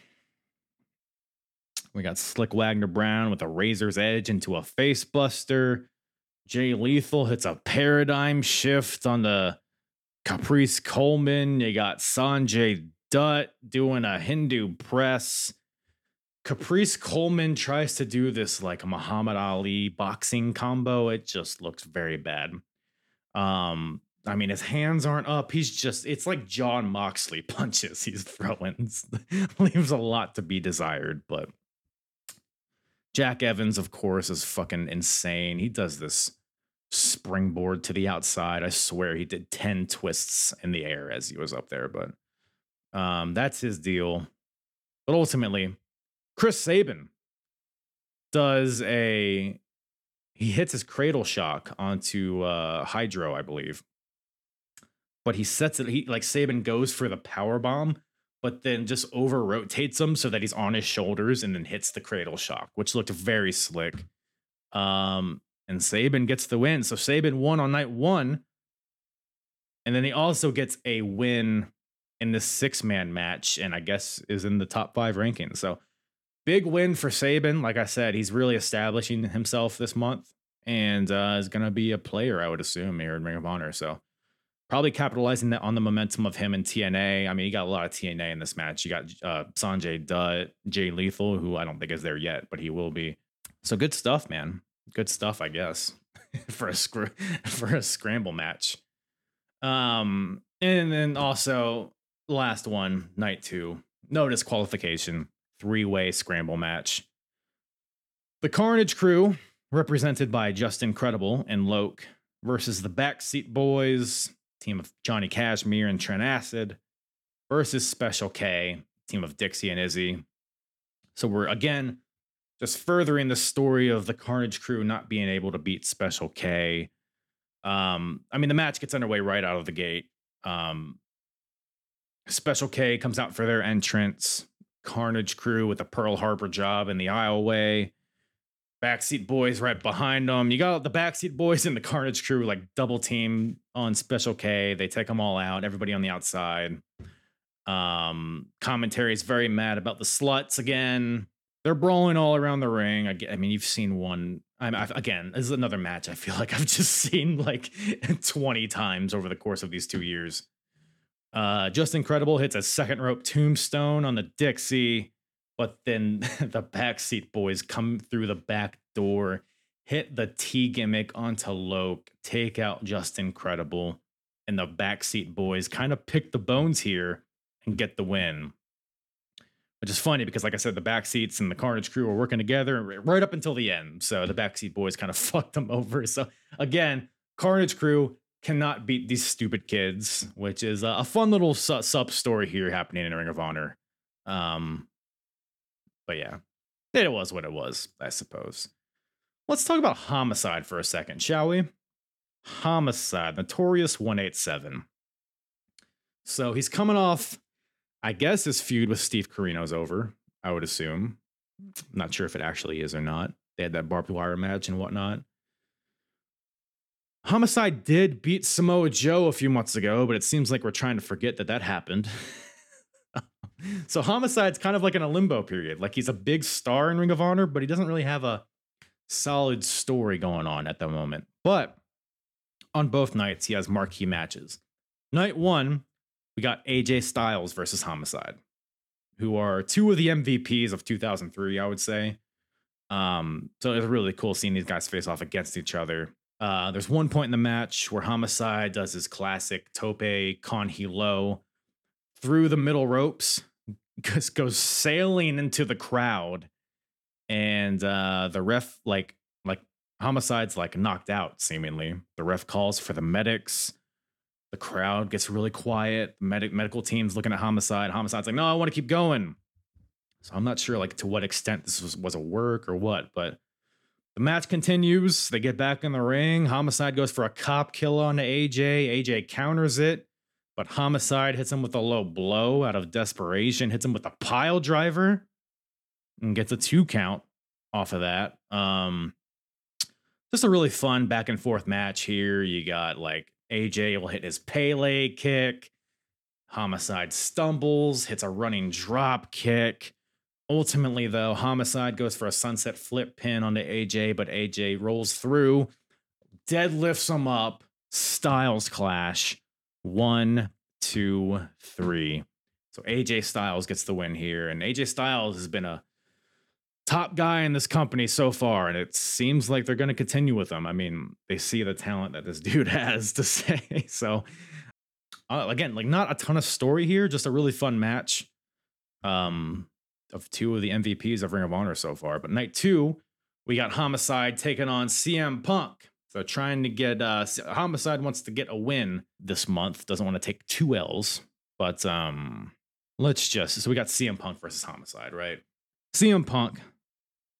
B: We got Slick Wagner Brown with a razor's edge into a face buster. Jay Lethal hits a paradigm shift on the Caprice Coleman. You got Sanjay Dutt doing a Hindu press. Caprice Coleman tries to do this like a Muhammad Ali boxing combo. It just looks very bad. Um, I mean, his hands aren't up. He's just, it's like Jon Moxley punches he's throwing. Leaves a lot to be desired, but Jack Evans, of course, is fucking insane. He does this springboard to the outside. I swear he did 10 twists in the air as he was up there, but um, that's his deal. But ultimately, Chris Sabin does a he hits his cradle shock onto uh Hydro, I believe. But he sets it he like Sabin goes for the power bomb, but then just over rotates him so that he's on his shoulders and then hits the cradle shock, which looked very slick. Um and Sabin gets the win. So Sabin won on night 1. And then he also gets a win in the six man match, and I guess is in the top five rankings. So big win for Sabin. Like I said, he's really establishing himself this month and uh, is going to be a player, I would assume, here in Ring of Honor. So probably capitalizing that on the momentum of him in TNA. I mean, he got a lot of TNA in this match. You got uh, Sanjay Dutt, Jay Lethal, who I don't think is there yet, but he will be. So good stuff, man. Good stuff, I guess, for a scr- for a scramble match. Um, and then also last one, night two, no disqualification, three way scramble match. The Carnage crew, represented by Justin Credible and Loc, versus the Backseat Boys, team of Johnny Kashmere and Trent Acid, versus Special K, team of Dixie and Izzy. So we're again just furthering the story of the Carnage crew not being able to beat Special K. Um, I mean, the match gets underway right out of the gate. Um, Special K comes out for their entrance. Carnage crew with the Pearl Harbor job in the aisleway. Backseat boys right behind them. You got the backseat boys and the Carnage crew like double team on Special K. They take them all out. Everybody on the outside. Um, commentary is very mad about the sluts again. They're brawling all around the ring. I, I mean, you've seen one. I'm I've, again. This is another match. I feel like I've just seen like 20 times over the course of these two years. Uh, Justin Credible hits a second rope tombstone on the Dixie, but then the backseat boys come through the back door, hit the T gimmick onto Loc, take out Justin Credible, and the backseat boys kind of pick the bones here and get the win. Which is funny because, like I said, the backseats and the Carnage crew were working together right up until the end. So the backseat boys kind of fucked them over. So again, Carnage crew cannot beat these stupid kids, which is a fun little su- sub story here happening in Ring of Honor. Um, but yeah, it was what it was, I suppose. Let's talk about Homicide for a second, shall we? Homicide, Notorious 187. So he's coming off, I guess his feud with Steve Corino's over, I would assume. I'm not sure if it actually is or not. They had that barbed wire match and whatnot. Homicide did beat Samoa Joe a few months ago, but it seems like we're trying to forget that that happened. so Homicide's kind of like in a limbo period. Like he's a big star in Ring of Honor, but he doesn't really have a solid story going on at the moment. But on both nights, he has marquee matches. Night one, we got AJ Styles versus Homicide, who are two of the MVPs of 2003, I would say. Um, so it's really cool seeing these guys face off against each other. Uh, there's one point in the match where Homicide does his classic tope con hilo through the middle ropes, goes sailing into the crowd, and uh, the ref like like Homicide's like knocked out seemingly. The ref calls for the medics. The crowd gets really quiet. The medic medical team's looking at Homicide. Homicide's like, no, I want to keep going. So I'm not sure like to what extent this was, was a work or what, but the match continues. They get back in the ring. Homicide goes for a cop kill on AJ. AJ counters it, but Homicide hits him with a low blow out of desperation, hits him with a pile driver, and gets a two count off of that. Um, just a really fun back and forth match here. You got like AJ will hit his Pele kick. Homicide stumbles, hits a running drop kick. Ultimately, though, Homicide goes for a sunset flip pin onto AJ, but AJ rolls through, deadlifts him up, Styles clash. One, two, three. So AJ Styles gets the win here, and AJ Styles has been a top guy in this company so far, and it seems like they're going to continue with him. I mean, they see the talent that this dude has to say. So, uh, again, like not a ton of story here, just a really fun match. Um, of two of the MVPs of Ring of Honor so far. But night two, we got Homicide taking on CM Punk. So trying to get uh Homicide wants to get a win this month, doesn't want to take two L's. But um let's just so we got CM Punk versus Homicide, right? CM Punk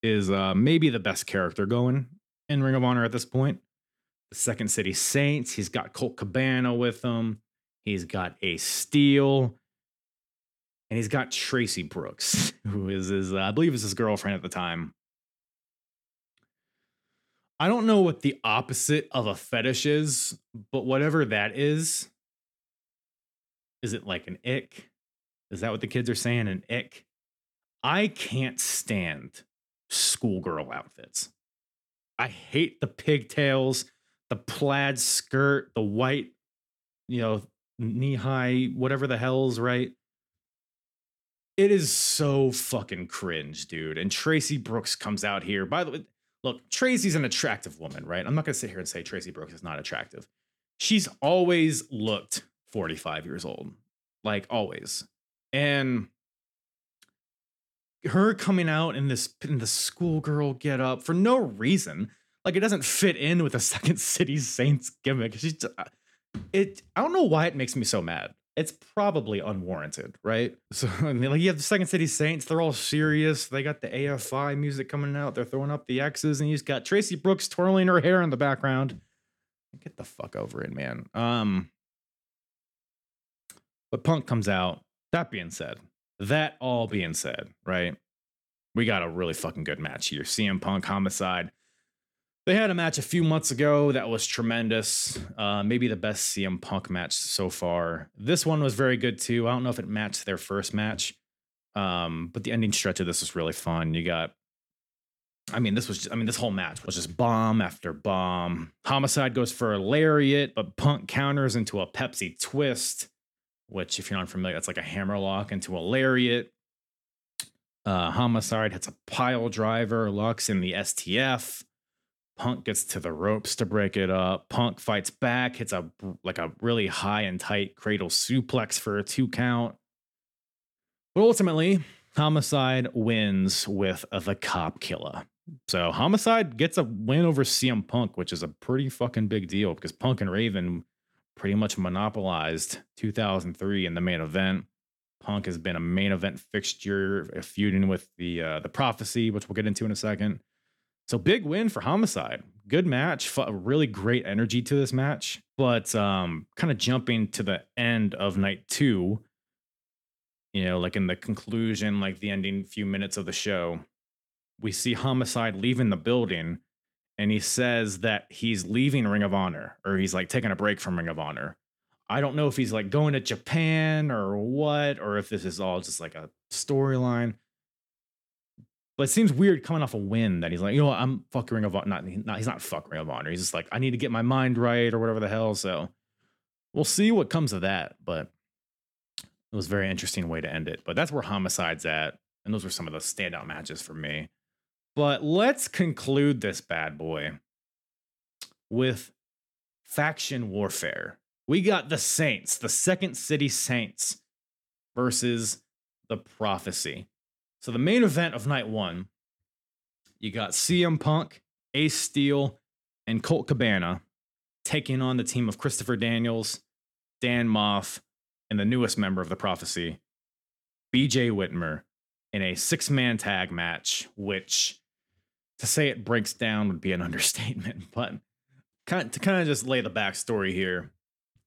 B: is uh maybe the best character going in Ring of Honor at this point. The Second City Saints, he's got Colt Cabana with him. He's got Ace Steel. And he's got Tracy Brooks, who is his, uh, I believe, is his girlfriend at the time. I don't know what the opposite of a fetish is, but whatever that is, is it like an ick? Is that what the kids are saying? An ick? I can't stand schoolgirl outfits. I hate the pigtails, the plaid skirt, the white, you know, knee high, whatever the hell's right. It is so fucking cringe, dude. And Tracy Brooks comes out here. By the way, look, Tracy's an attractive woman, right? I'm not gonna sit here and say Tracy Brooks is not attractive. She's always looked 45 years old, like always. And her coming out in this in the schoolgirl get up for no reason, like it doesn't fit in with the Second City Saints gimmick. She's just, uh, it. I don't know why it makes me so mad it's probably unwarranted, right? So I mean, like you have the Second City Saints, they're all serious. They got the AFI music coming out. They're throwing up the X's, and you just got Tracy Brooks twirling her hair in the background. Get the fuck over it, man. Um, but Punk comes out. That being said, that all being said, right? We got a really fucking good match here. CM Punk Homicide. They had a match a few months ago that was tremendous. Uh, maybe the best CM Punk match so far. This one was very good too. I don't know if it matched their first match, um, but the ending stretch of this was really fun. You got, I mean, this was, just, I mean, this whole match was just bomb after bomb. Homicide goes for a lariat, but Punk counters into a Pepsi twist, which, if you're not familiar, that's like a hammerlock into a lariat. Uh, Homicide hits a pile driver, locks in the STF. Punk gets to the ropes to break it up. Punk fights back, hits a like a really high and tight cradle suplex for a two count. But ultimately, Homicide wins with the cop killer. So Homicide gets a win over CM Punk, which is a pretty fucking big deal because Punk and Raven pretty much monopolized 2003 in the main event. Punk has been a main event fixture, feuding with the uh, the Prophecy, which we'll get into in a second. So big win for Homicide. Good match. Really great energy to this match. But um, kind of jumping to the end of night two, you know, like in the conclusion, like the ending few minutes of the show, we see Homicide leaving the building and he says that he's leaving Ring of Honor or he's like taking a break from Ring of Honor. I don't know if he's like going to Japan or what, or if this is all just like a storyline. But it seems weird coming off a win that he's like, you know, what, I'm fucking Ring of Honor. Not, not, he's not fuck Ring of Honor. He's just like, I need to get my mind right or whatever the hell. So we'll see what comes of that. But it was a very interesting way to end it. But that's where Homicide's at. And those were some of the standout matches for me. But let's conclude this bad boy with faction warfare. We got the Saints, the Second City Saints versus the Prophecy. So the main event of night one, you got CM Punk, Ace Steel, and Colt Cabana taking on the team of Christopher Daniels, Dan Maff, and the newest member of the Prophecy, BJ Whitmer, in a six man tag match, which to say it breaks down would be an understatement. But kind of, to kind of just lay the backstory here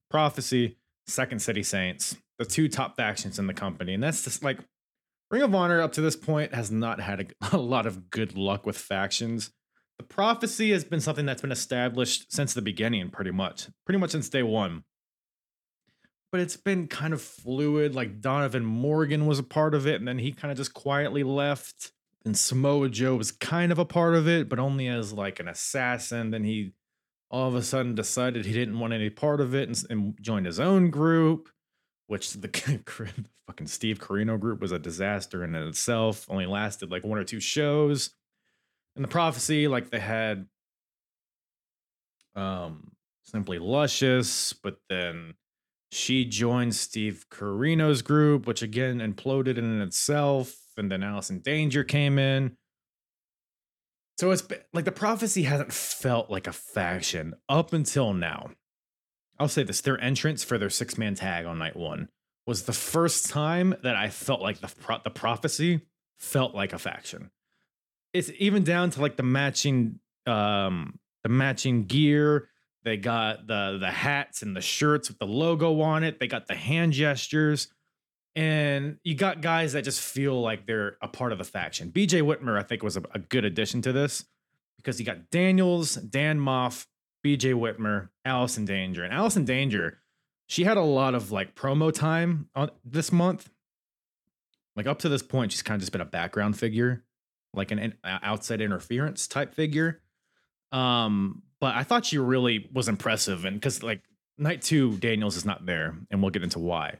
B: Prophecy, Second City Saints, the two top factions in the company. And that's just like Ring of Honor up to this point has not had a, a, lot of good luck with factions. The prophecy has been something that's been established since the beginning, pretty much, pretty much since day one. But it's been kind of fluid. Like Donovan Morgan was a part of it, and then he kind of just quietly left. And Samoa Joe was kind of a part of it, but only as like an assassin. Then he all of a sudden decided he didn't want any part of it and, and joined his own group which the fucking Steve Corino group was a disaster in itself. Only lasted like one or two shows. And the prophecy, like they had um simply luscious, but then she joined Steve Corino's group, which again imploded in itself. And then Allison Danger came in. So it's been, like the prophecy hasn't felt like a faction up until now. I'll say this their entrance for their six man tag on night one was the first time that I felt like the, pro- the prophecy felt like a faction. It's even down to like the matching um the matching gear. They got the the hats and the shirts with the logo on it. They got the hand gestures. And you got guys that just feel like they're a part of the faction. BJ Whitmer, I think, was a, a good addition to this because you got Daniels, Dan Maff, BJ Whitmer, Allison Danger. And Allison Danger, she had a lot of like promo time on this month. Like up to this point, she's kind of just been a background figure, like an, an outside interference type figure. Um, but I thought she really was impressive, and because like night two, Daniels is not there, and we'll get into why.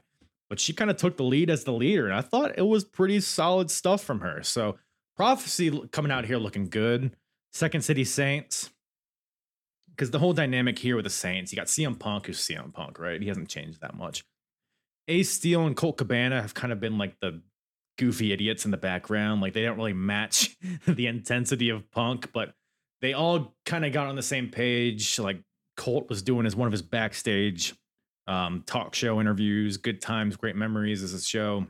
B: But she kind of took the lead as the leader, and I thought it was pretty solid stuff from her. So prophecy coming out here looking good. Second City Saints, because the whole dynamic here with the Saints, you got CM Punk, who's CM Punk, right? He hasn't changed that much. Ace Steel and Colt Cabana have kind of been like the goofy idiots in the background. Like they don't really match the intensity of Punk, but they all kind of got on the same page. Like Colt was doing as one of his backstage um, talk show interviews, good times, great memories as a show.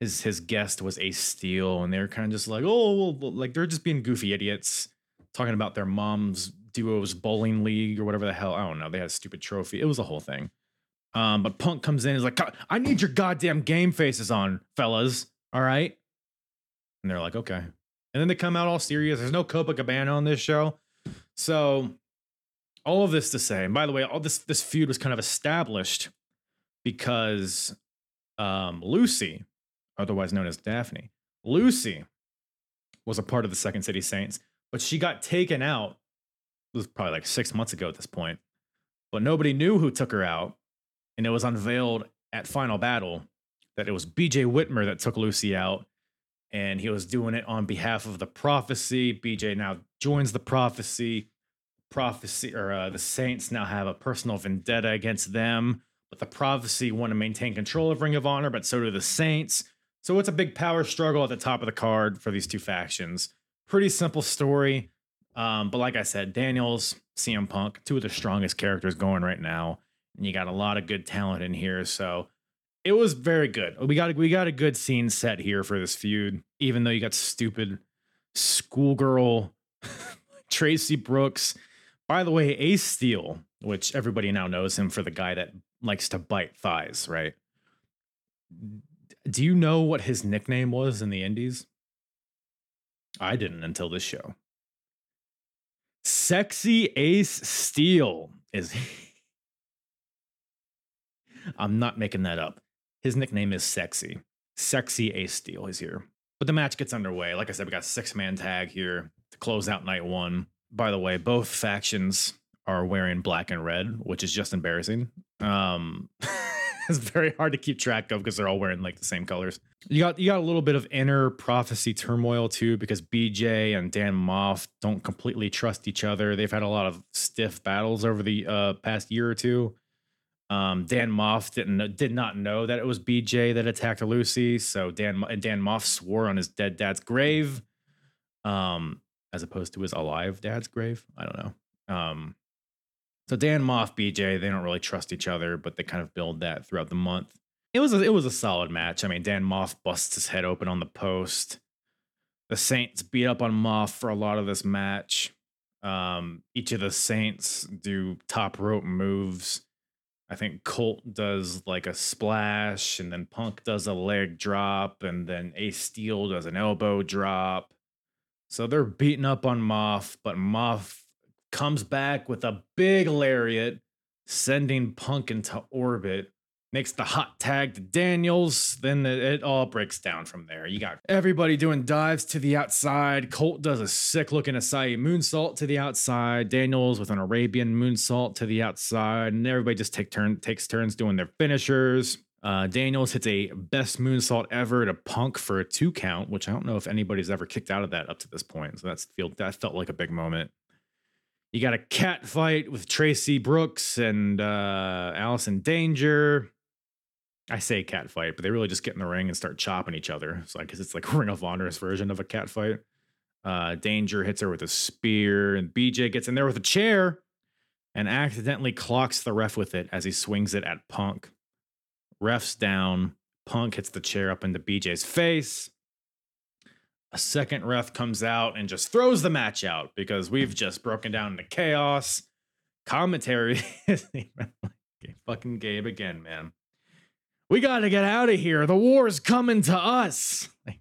B: His his guest was Ace Steel, and they're kind of just like, oh, well, like they're just being goofy idiots, talking about their mom's duos bowling league or whatever the hell. I don't know. They had a stupid trophy. It was a whole thing. Um, but Punk comes in, is like, I need your goddamn game faces on, fellas. All right. And they're like, okay. And then they come out all serious. There's no Copacabana on this show. So all of this to say, and by the way, all this this feud was kind of established because um, Lucy, otherwise known as Daphne, Lucy was a part of the Second City Saints, but she got taken out. Was probably like six months ago at this point, but nobody knew who took her out, and it was unveiled at Final Battle that it was B.J. Whitmer that took Lucy out, and he was doing it on behalf of the Prophecy. B.J. now joins the Prophecy prophecy or uh, the Saints now have a personal vendetta against them, but the prophecy want to maintain control of Ring of Honor, but so do the Saints. So it's a big power struggle at the top of the card for these two factions. Pretty simple story. Um, but like I said, Daniels, CM Punk, two of the strongest characters going right now. And you got a lot of good talent in here. So it was very good. We got we got a good scene set here for this feud, even though you got stupid schoolgirl Tracy Brooks by the way, Ace Steel, which everybody now knows him for the guy that likes to bite thighs, right? Do you know what his nickname was in the Indies? I didn't until this show. Sexy Ace Steel is. I'm not making that up. His nickname is Sexy. Sexy Ace Steel is here. But the match gets underway. Like I said, we got six man tag here to close out night one by the way, both factions are wearing black and red, which is just embarrassing. Um, it's very hard to keep track of because they're all wearing like the same colors. You got you got a little bit of inner prophecy turmoil too because BJ and Dan Maff don't completely trust each other. They've had a lot of stiff battles over the uh, past year or two. Um, Dan Maff didn't did not know that it was BJ that attacked Lucy, so Dan and Dan Maff swore on his dead dad's grave. Um, as opposed to his alive dad's grave. I don't know. Um, so Dan Maff, BJ, they don't really trust each other, but they kind of build that throughout the month. It was a, it was a solid match. I mean, Dan Maff busts his head open on the post. The Saints beat up on Maff for a lot of this match. Um, each of the Saints do top rope moves. I think Colt does like a splash, and then Punk does a leg drop, and then Ace Steel does an elbow drop. So they're beating up on Maff, but Maff comes back with a big lariat, sending Punk into orbit makes the hot tag to Daniels. Then it, it all breaks down from there. You got everybody doing dives to the outside. Colt does a sick looking Asai moonsault to the outside. Daniels with an Arabian moonsault to the outside. And everybody just take turn takes turns doing their finishers. Uh, Daniels hits a best moonsault ever to Punk for a two count, which I don't know if anybody's ever kicked out of that up to this point. So that's feel that felt like a big moment. You got a cat fight with Traci Brooks and uh, Allison Danger. I say cat fight, but they really just get in the ring and start chopping each other. So I guess it's like Ring of Honor's version of a cat fight. Uh, Danger hits her with a spear, and BJ gets in there with a chair and accidentally clocks the ref with it as he swings it at Punk. Ref's down. Punk hits the chair up into BJ's face. A second ref comes out and just throws the match out because we've just broken down into chaos. Commentary fucking Gabe again, man. We got to get out of here. The war's coming to us.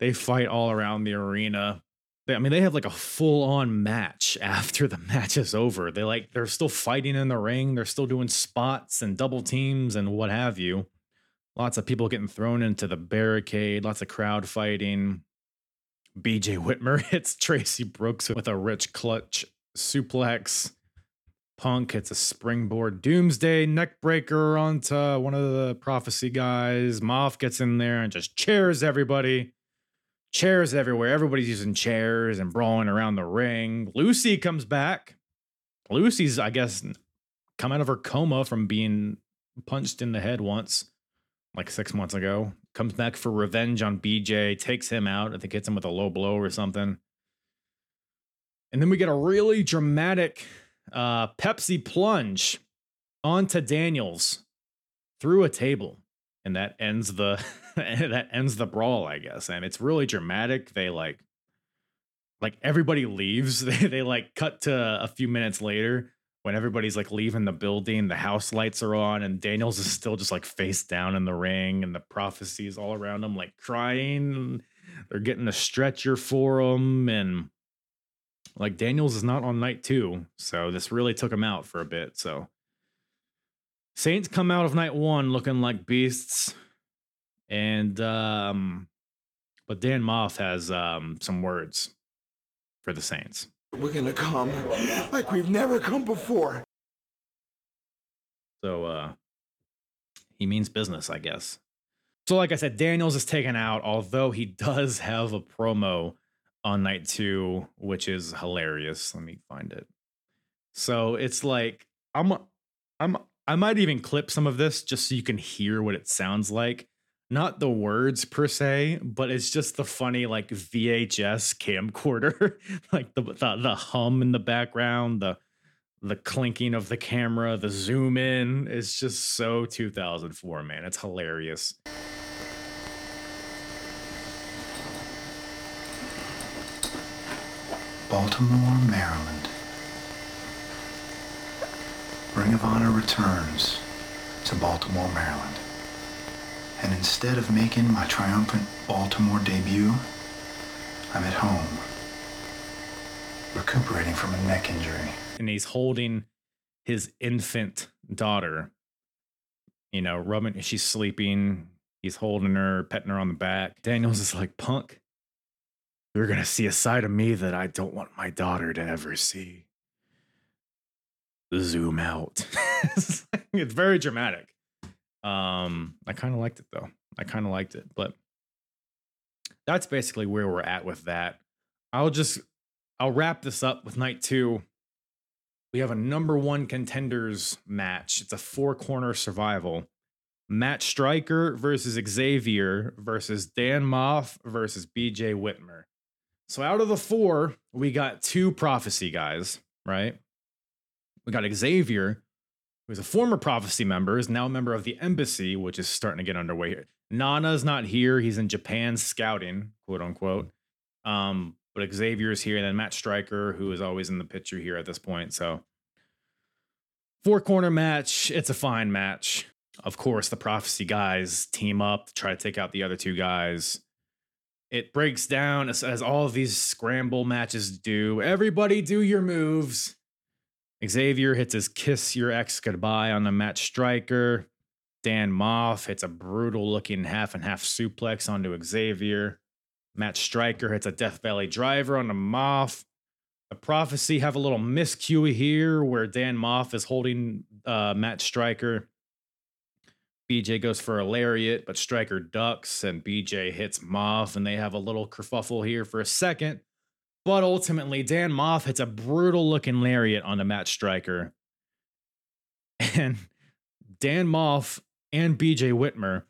B: They fight all around the arena. I mean, they have like a full on match after the match is over. They like they're still fighting in the ring. They're still doing spots and double teams and what have you. Lots of people getting thrown into the barricade. Lots of crowd fighting. BJ Whitmer hits Traci Brooks with a wrist clutch suplex. Punk hits a springboard doomsday neckbreaker onto one of the prophecy guys. Maff gets in there and just chairs everybody chairs everywhere. Everybody's using chairs and brawling around the ring. Lucy comes back. Lucy's, I guess, come out of her coma from being punched in the head once, like six months ago. Comes back for revenge on BJ, takes him out. I think hits him with a low blow or something. And then we get a really dramatic uh, Pepsi plunge onto Daniels through a table and that ends the that ends the brawl i guess and it's really dramatic they like like everybody leaves they, they like cut to a few minutes later when everybody's like leaving the building the house lights are on and daniels is still just like face down in the ring and the prophecies all around him like crying they're getting a stretcher for him and like daniels is not on night two so this really took him out for a bit so Saints come out of night one looking like beasts, and um, but Dan Maff has um some words for the Saints.
G: We're gonna come like we've never come before.
B: So uh, he means business, I guess. So, like I said, Daniels is taken out, although he does have a promo on night two, which is hilarious. Let me find it. So it's like I'm I'm I might even clip some of this just so you can hear what it sounds like. Not the words per se, but it's just the funny like VHS camcorder, like the, the the hum in the background, the the clinking of the camera, the zoom in. It's just so 2004, man. It's hilarious.
I: Baltimore, Maryland. Ring of Honor returns to Baltimore, Maryland. And instead of making my triumphant Baltimore debut, I'm at home, recuperating from a neck injury.
B: And he's holding his infant daughter. You know, rubbing, she's sleeping. He's holding her, petting her on the back. Daniels is like, Punk, you're going to see a side of me that I don't want my daughter to ever see zoom out. it's very dramatic. Um, I kind of liked it though. I kind of liked it, but that's basically where we're at with that. I'll just I'll wrap this up with night two. We have a number one contenders match. It's a four corner survival. Matt Stryker versus Xavier versus Dan Maff versus BJ Whitmer. So out of the four, we got two prophecy guys, right? We got Xavier, who's a former prophecy member, is now a member of the embassy, which is starting to get underway here. Nana's not here. He's in Japan scouting, quote unquote. Um, but Xavier's here, and then Matt Stryker, who is always in the picture here at this point. So four corner match. It's a fine match. Of course, the prophecy guys team up to try to take out the other two guys. It breaks down as, as all of these scramble matches do. Everybody do your moves. Xavier hits his kiss your ex goodbye on the Matt Stryker. Dan Maff hits a brutal looking half and half suplex onto Xavier. Matt Stryker hits a Death Valley driver on the Maff. The Prophecy have a little miscue here where Dan Maff is holding uh, Matt Stryker. BJ goes for a lariat, but Stryker ducks and BJ hits Maff, and they have a little kerfuffle here for a second. But ultimately, Dan Maff hits a brutal looking lariat on the Matt Stryker. And Dan Maff and BJ Whitmer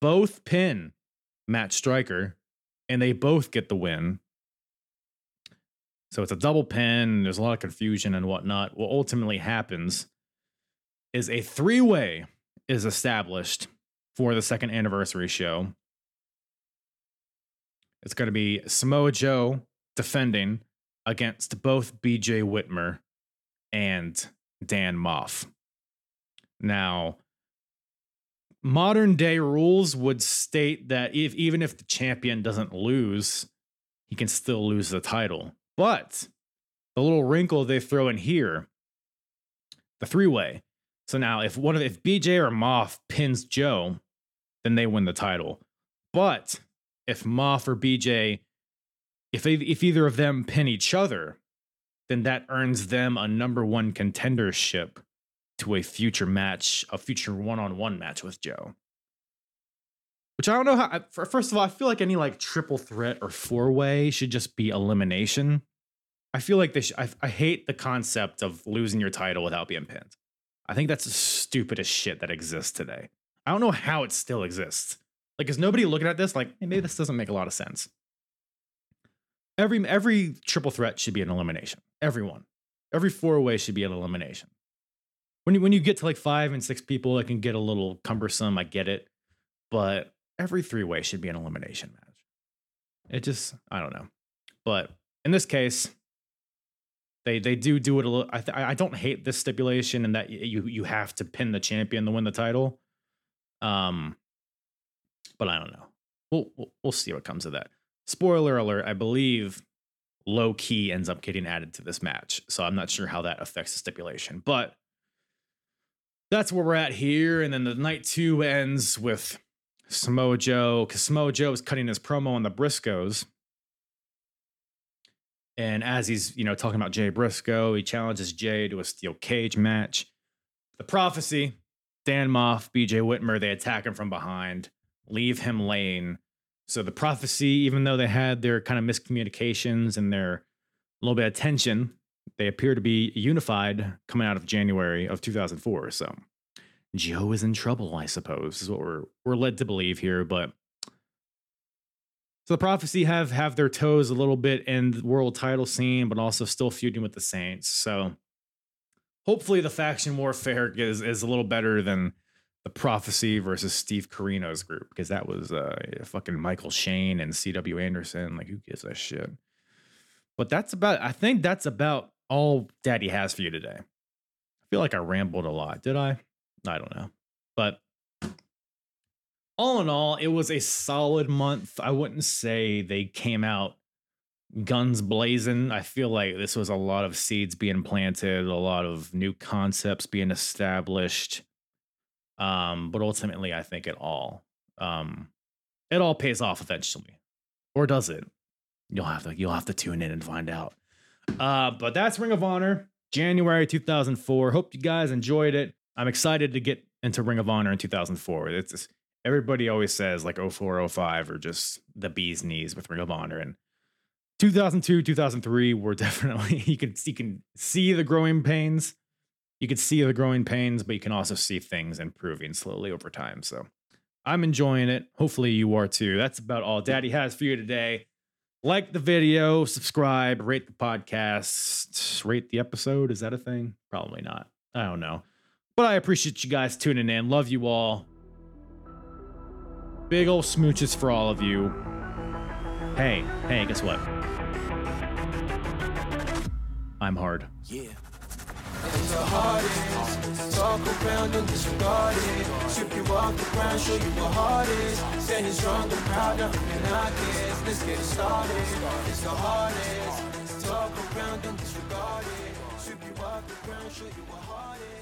B: both pin Matt Stryker, and they both get the win. So it's a double pin. There's a lot of confusion and whatnot. What ultimately happens is a three way is established for the second anniversary show. It's going to be Samoa Joe defending against both BJ Whitmer and Dan Maff. Now, modern day rules would state that if even if the champion doesn't lose, he can still lose the title. But the little wrinkle they throw in here, the three way. So now if one of if BJ or Maff pins Joe, then they win the title. But if Maff or BJ, if if either of them pin each other, then that earns them a number one contendership to a future match, a future one-on-one match with Joe. Which I don't know how. First of all, I feel like any like triple threat or four way should just be elimination. I feel like this. I, I hate the concept of losing your title without being pinned. I think that's the stupidest shit that exists today. I don't know how it still exists. Like, is nobody looking at this like hey, maybe this doesn't make a lot of sense? Every every triple threat should be an elimination. Everyone, every four way should be an elimination. When you when you get to like five and six people, it can get a little cumbersome. I get it, but every three way should be an elimination match. It just, I don't know. But in this case, they they do do it a little. I th- I don't hate this stipulation and that you you have to pin the champion to win the title. Um, but I don't know. We'll we'll, we'll see what comes of that. Spoiler alert: I believe Low Ki ends up getting added to this match, so I'm not sure how that affects the stipulation. But that's where we're at here. And then the night two ends with Samoa Joe, because Samoa Joe is cutting his promo on the Briscoes. And as he's, you know, talking about Jay Briscoe, he challenges Jay to a steel cage match. The prophecy, Dan Maff, BJ Whitmer, they attack him from behind, leave him laying. So the prophecy, even though they had their kind of miscommunications and their little bit of tension, they appear to be unified coming out of January of 2004. So Joe is in trouble, I suppose, is what we're we're led to believe here. But so the prophecy have have their toes a little bit in the world title scene, but also still feuding with the Saints. So hopefully the faction warfare is is a little better than the prophecy versus Steve Corino's group because that was uh, fucking Michael Shane and C.W. Anderson. Like, who gives a shit? But that's about. I think that's about all Daddy has for you today. I feel like I rambled a lot. Did I? I don't know. But all in all, it was a solid month. I wouldn't say they came out guns blazing. I feel like this was a lot of seeds being planted, a lot of new concepts being established. Um, but ultimately, I think it all um, it all pays off eventually, or does it? You'll have to you'll have to tune in and find out. Uh, but that's Ring of Honor, January 2004. Hope you guys enjoyed it. I'm excited to get into Ring of Honor in 2004. It's just, everybody always says like 04, 05 are just the bee's knees with Ring of Honor. And 2002, 2003 were definitely, you can, you can see the growing pains. You can see the growing pains, but you can also see things improving slowly over time. So I'm enjoying it. Hopefully you are too. That's about all Daddy has for you today. Like the video, subscribe, rate the podcast, rate the episode. Is that a thing? Probably not. I don't know. But I appreciate you guys tuning in. Love you all. Big old smooches for all of you. Hey, hey, guess what? I'm hard.
J: Yeah. It's the hardest. Talk around and disregard it. Strip you off the ground, show you what heart is. Standing strong and proud, nothing I guess. Let's get it started. It's the hardest. Talk around and disregard it. Strip you off the ground, show you what heart is.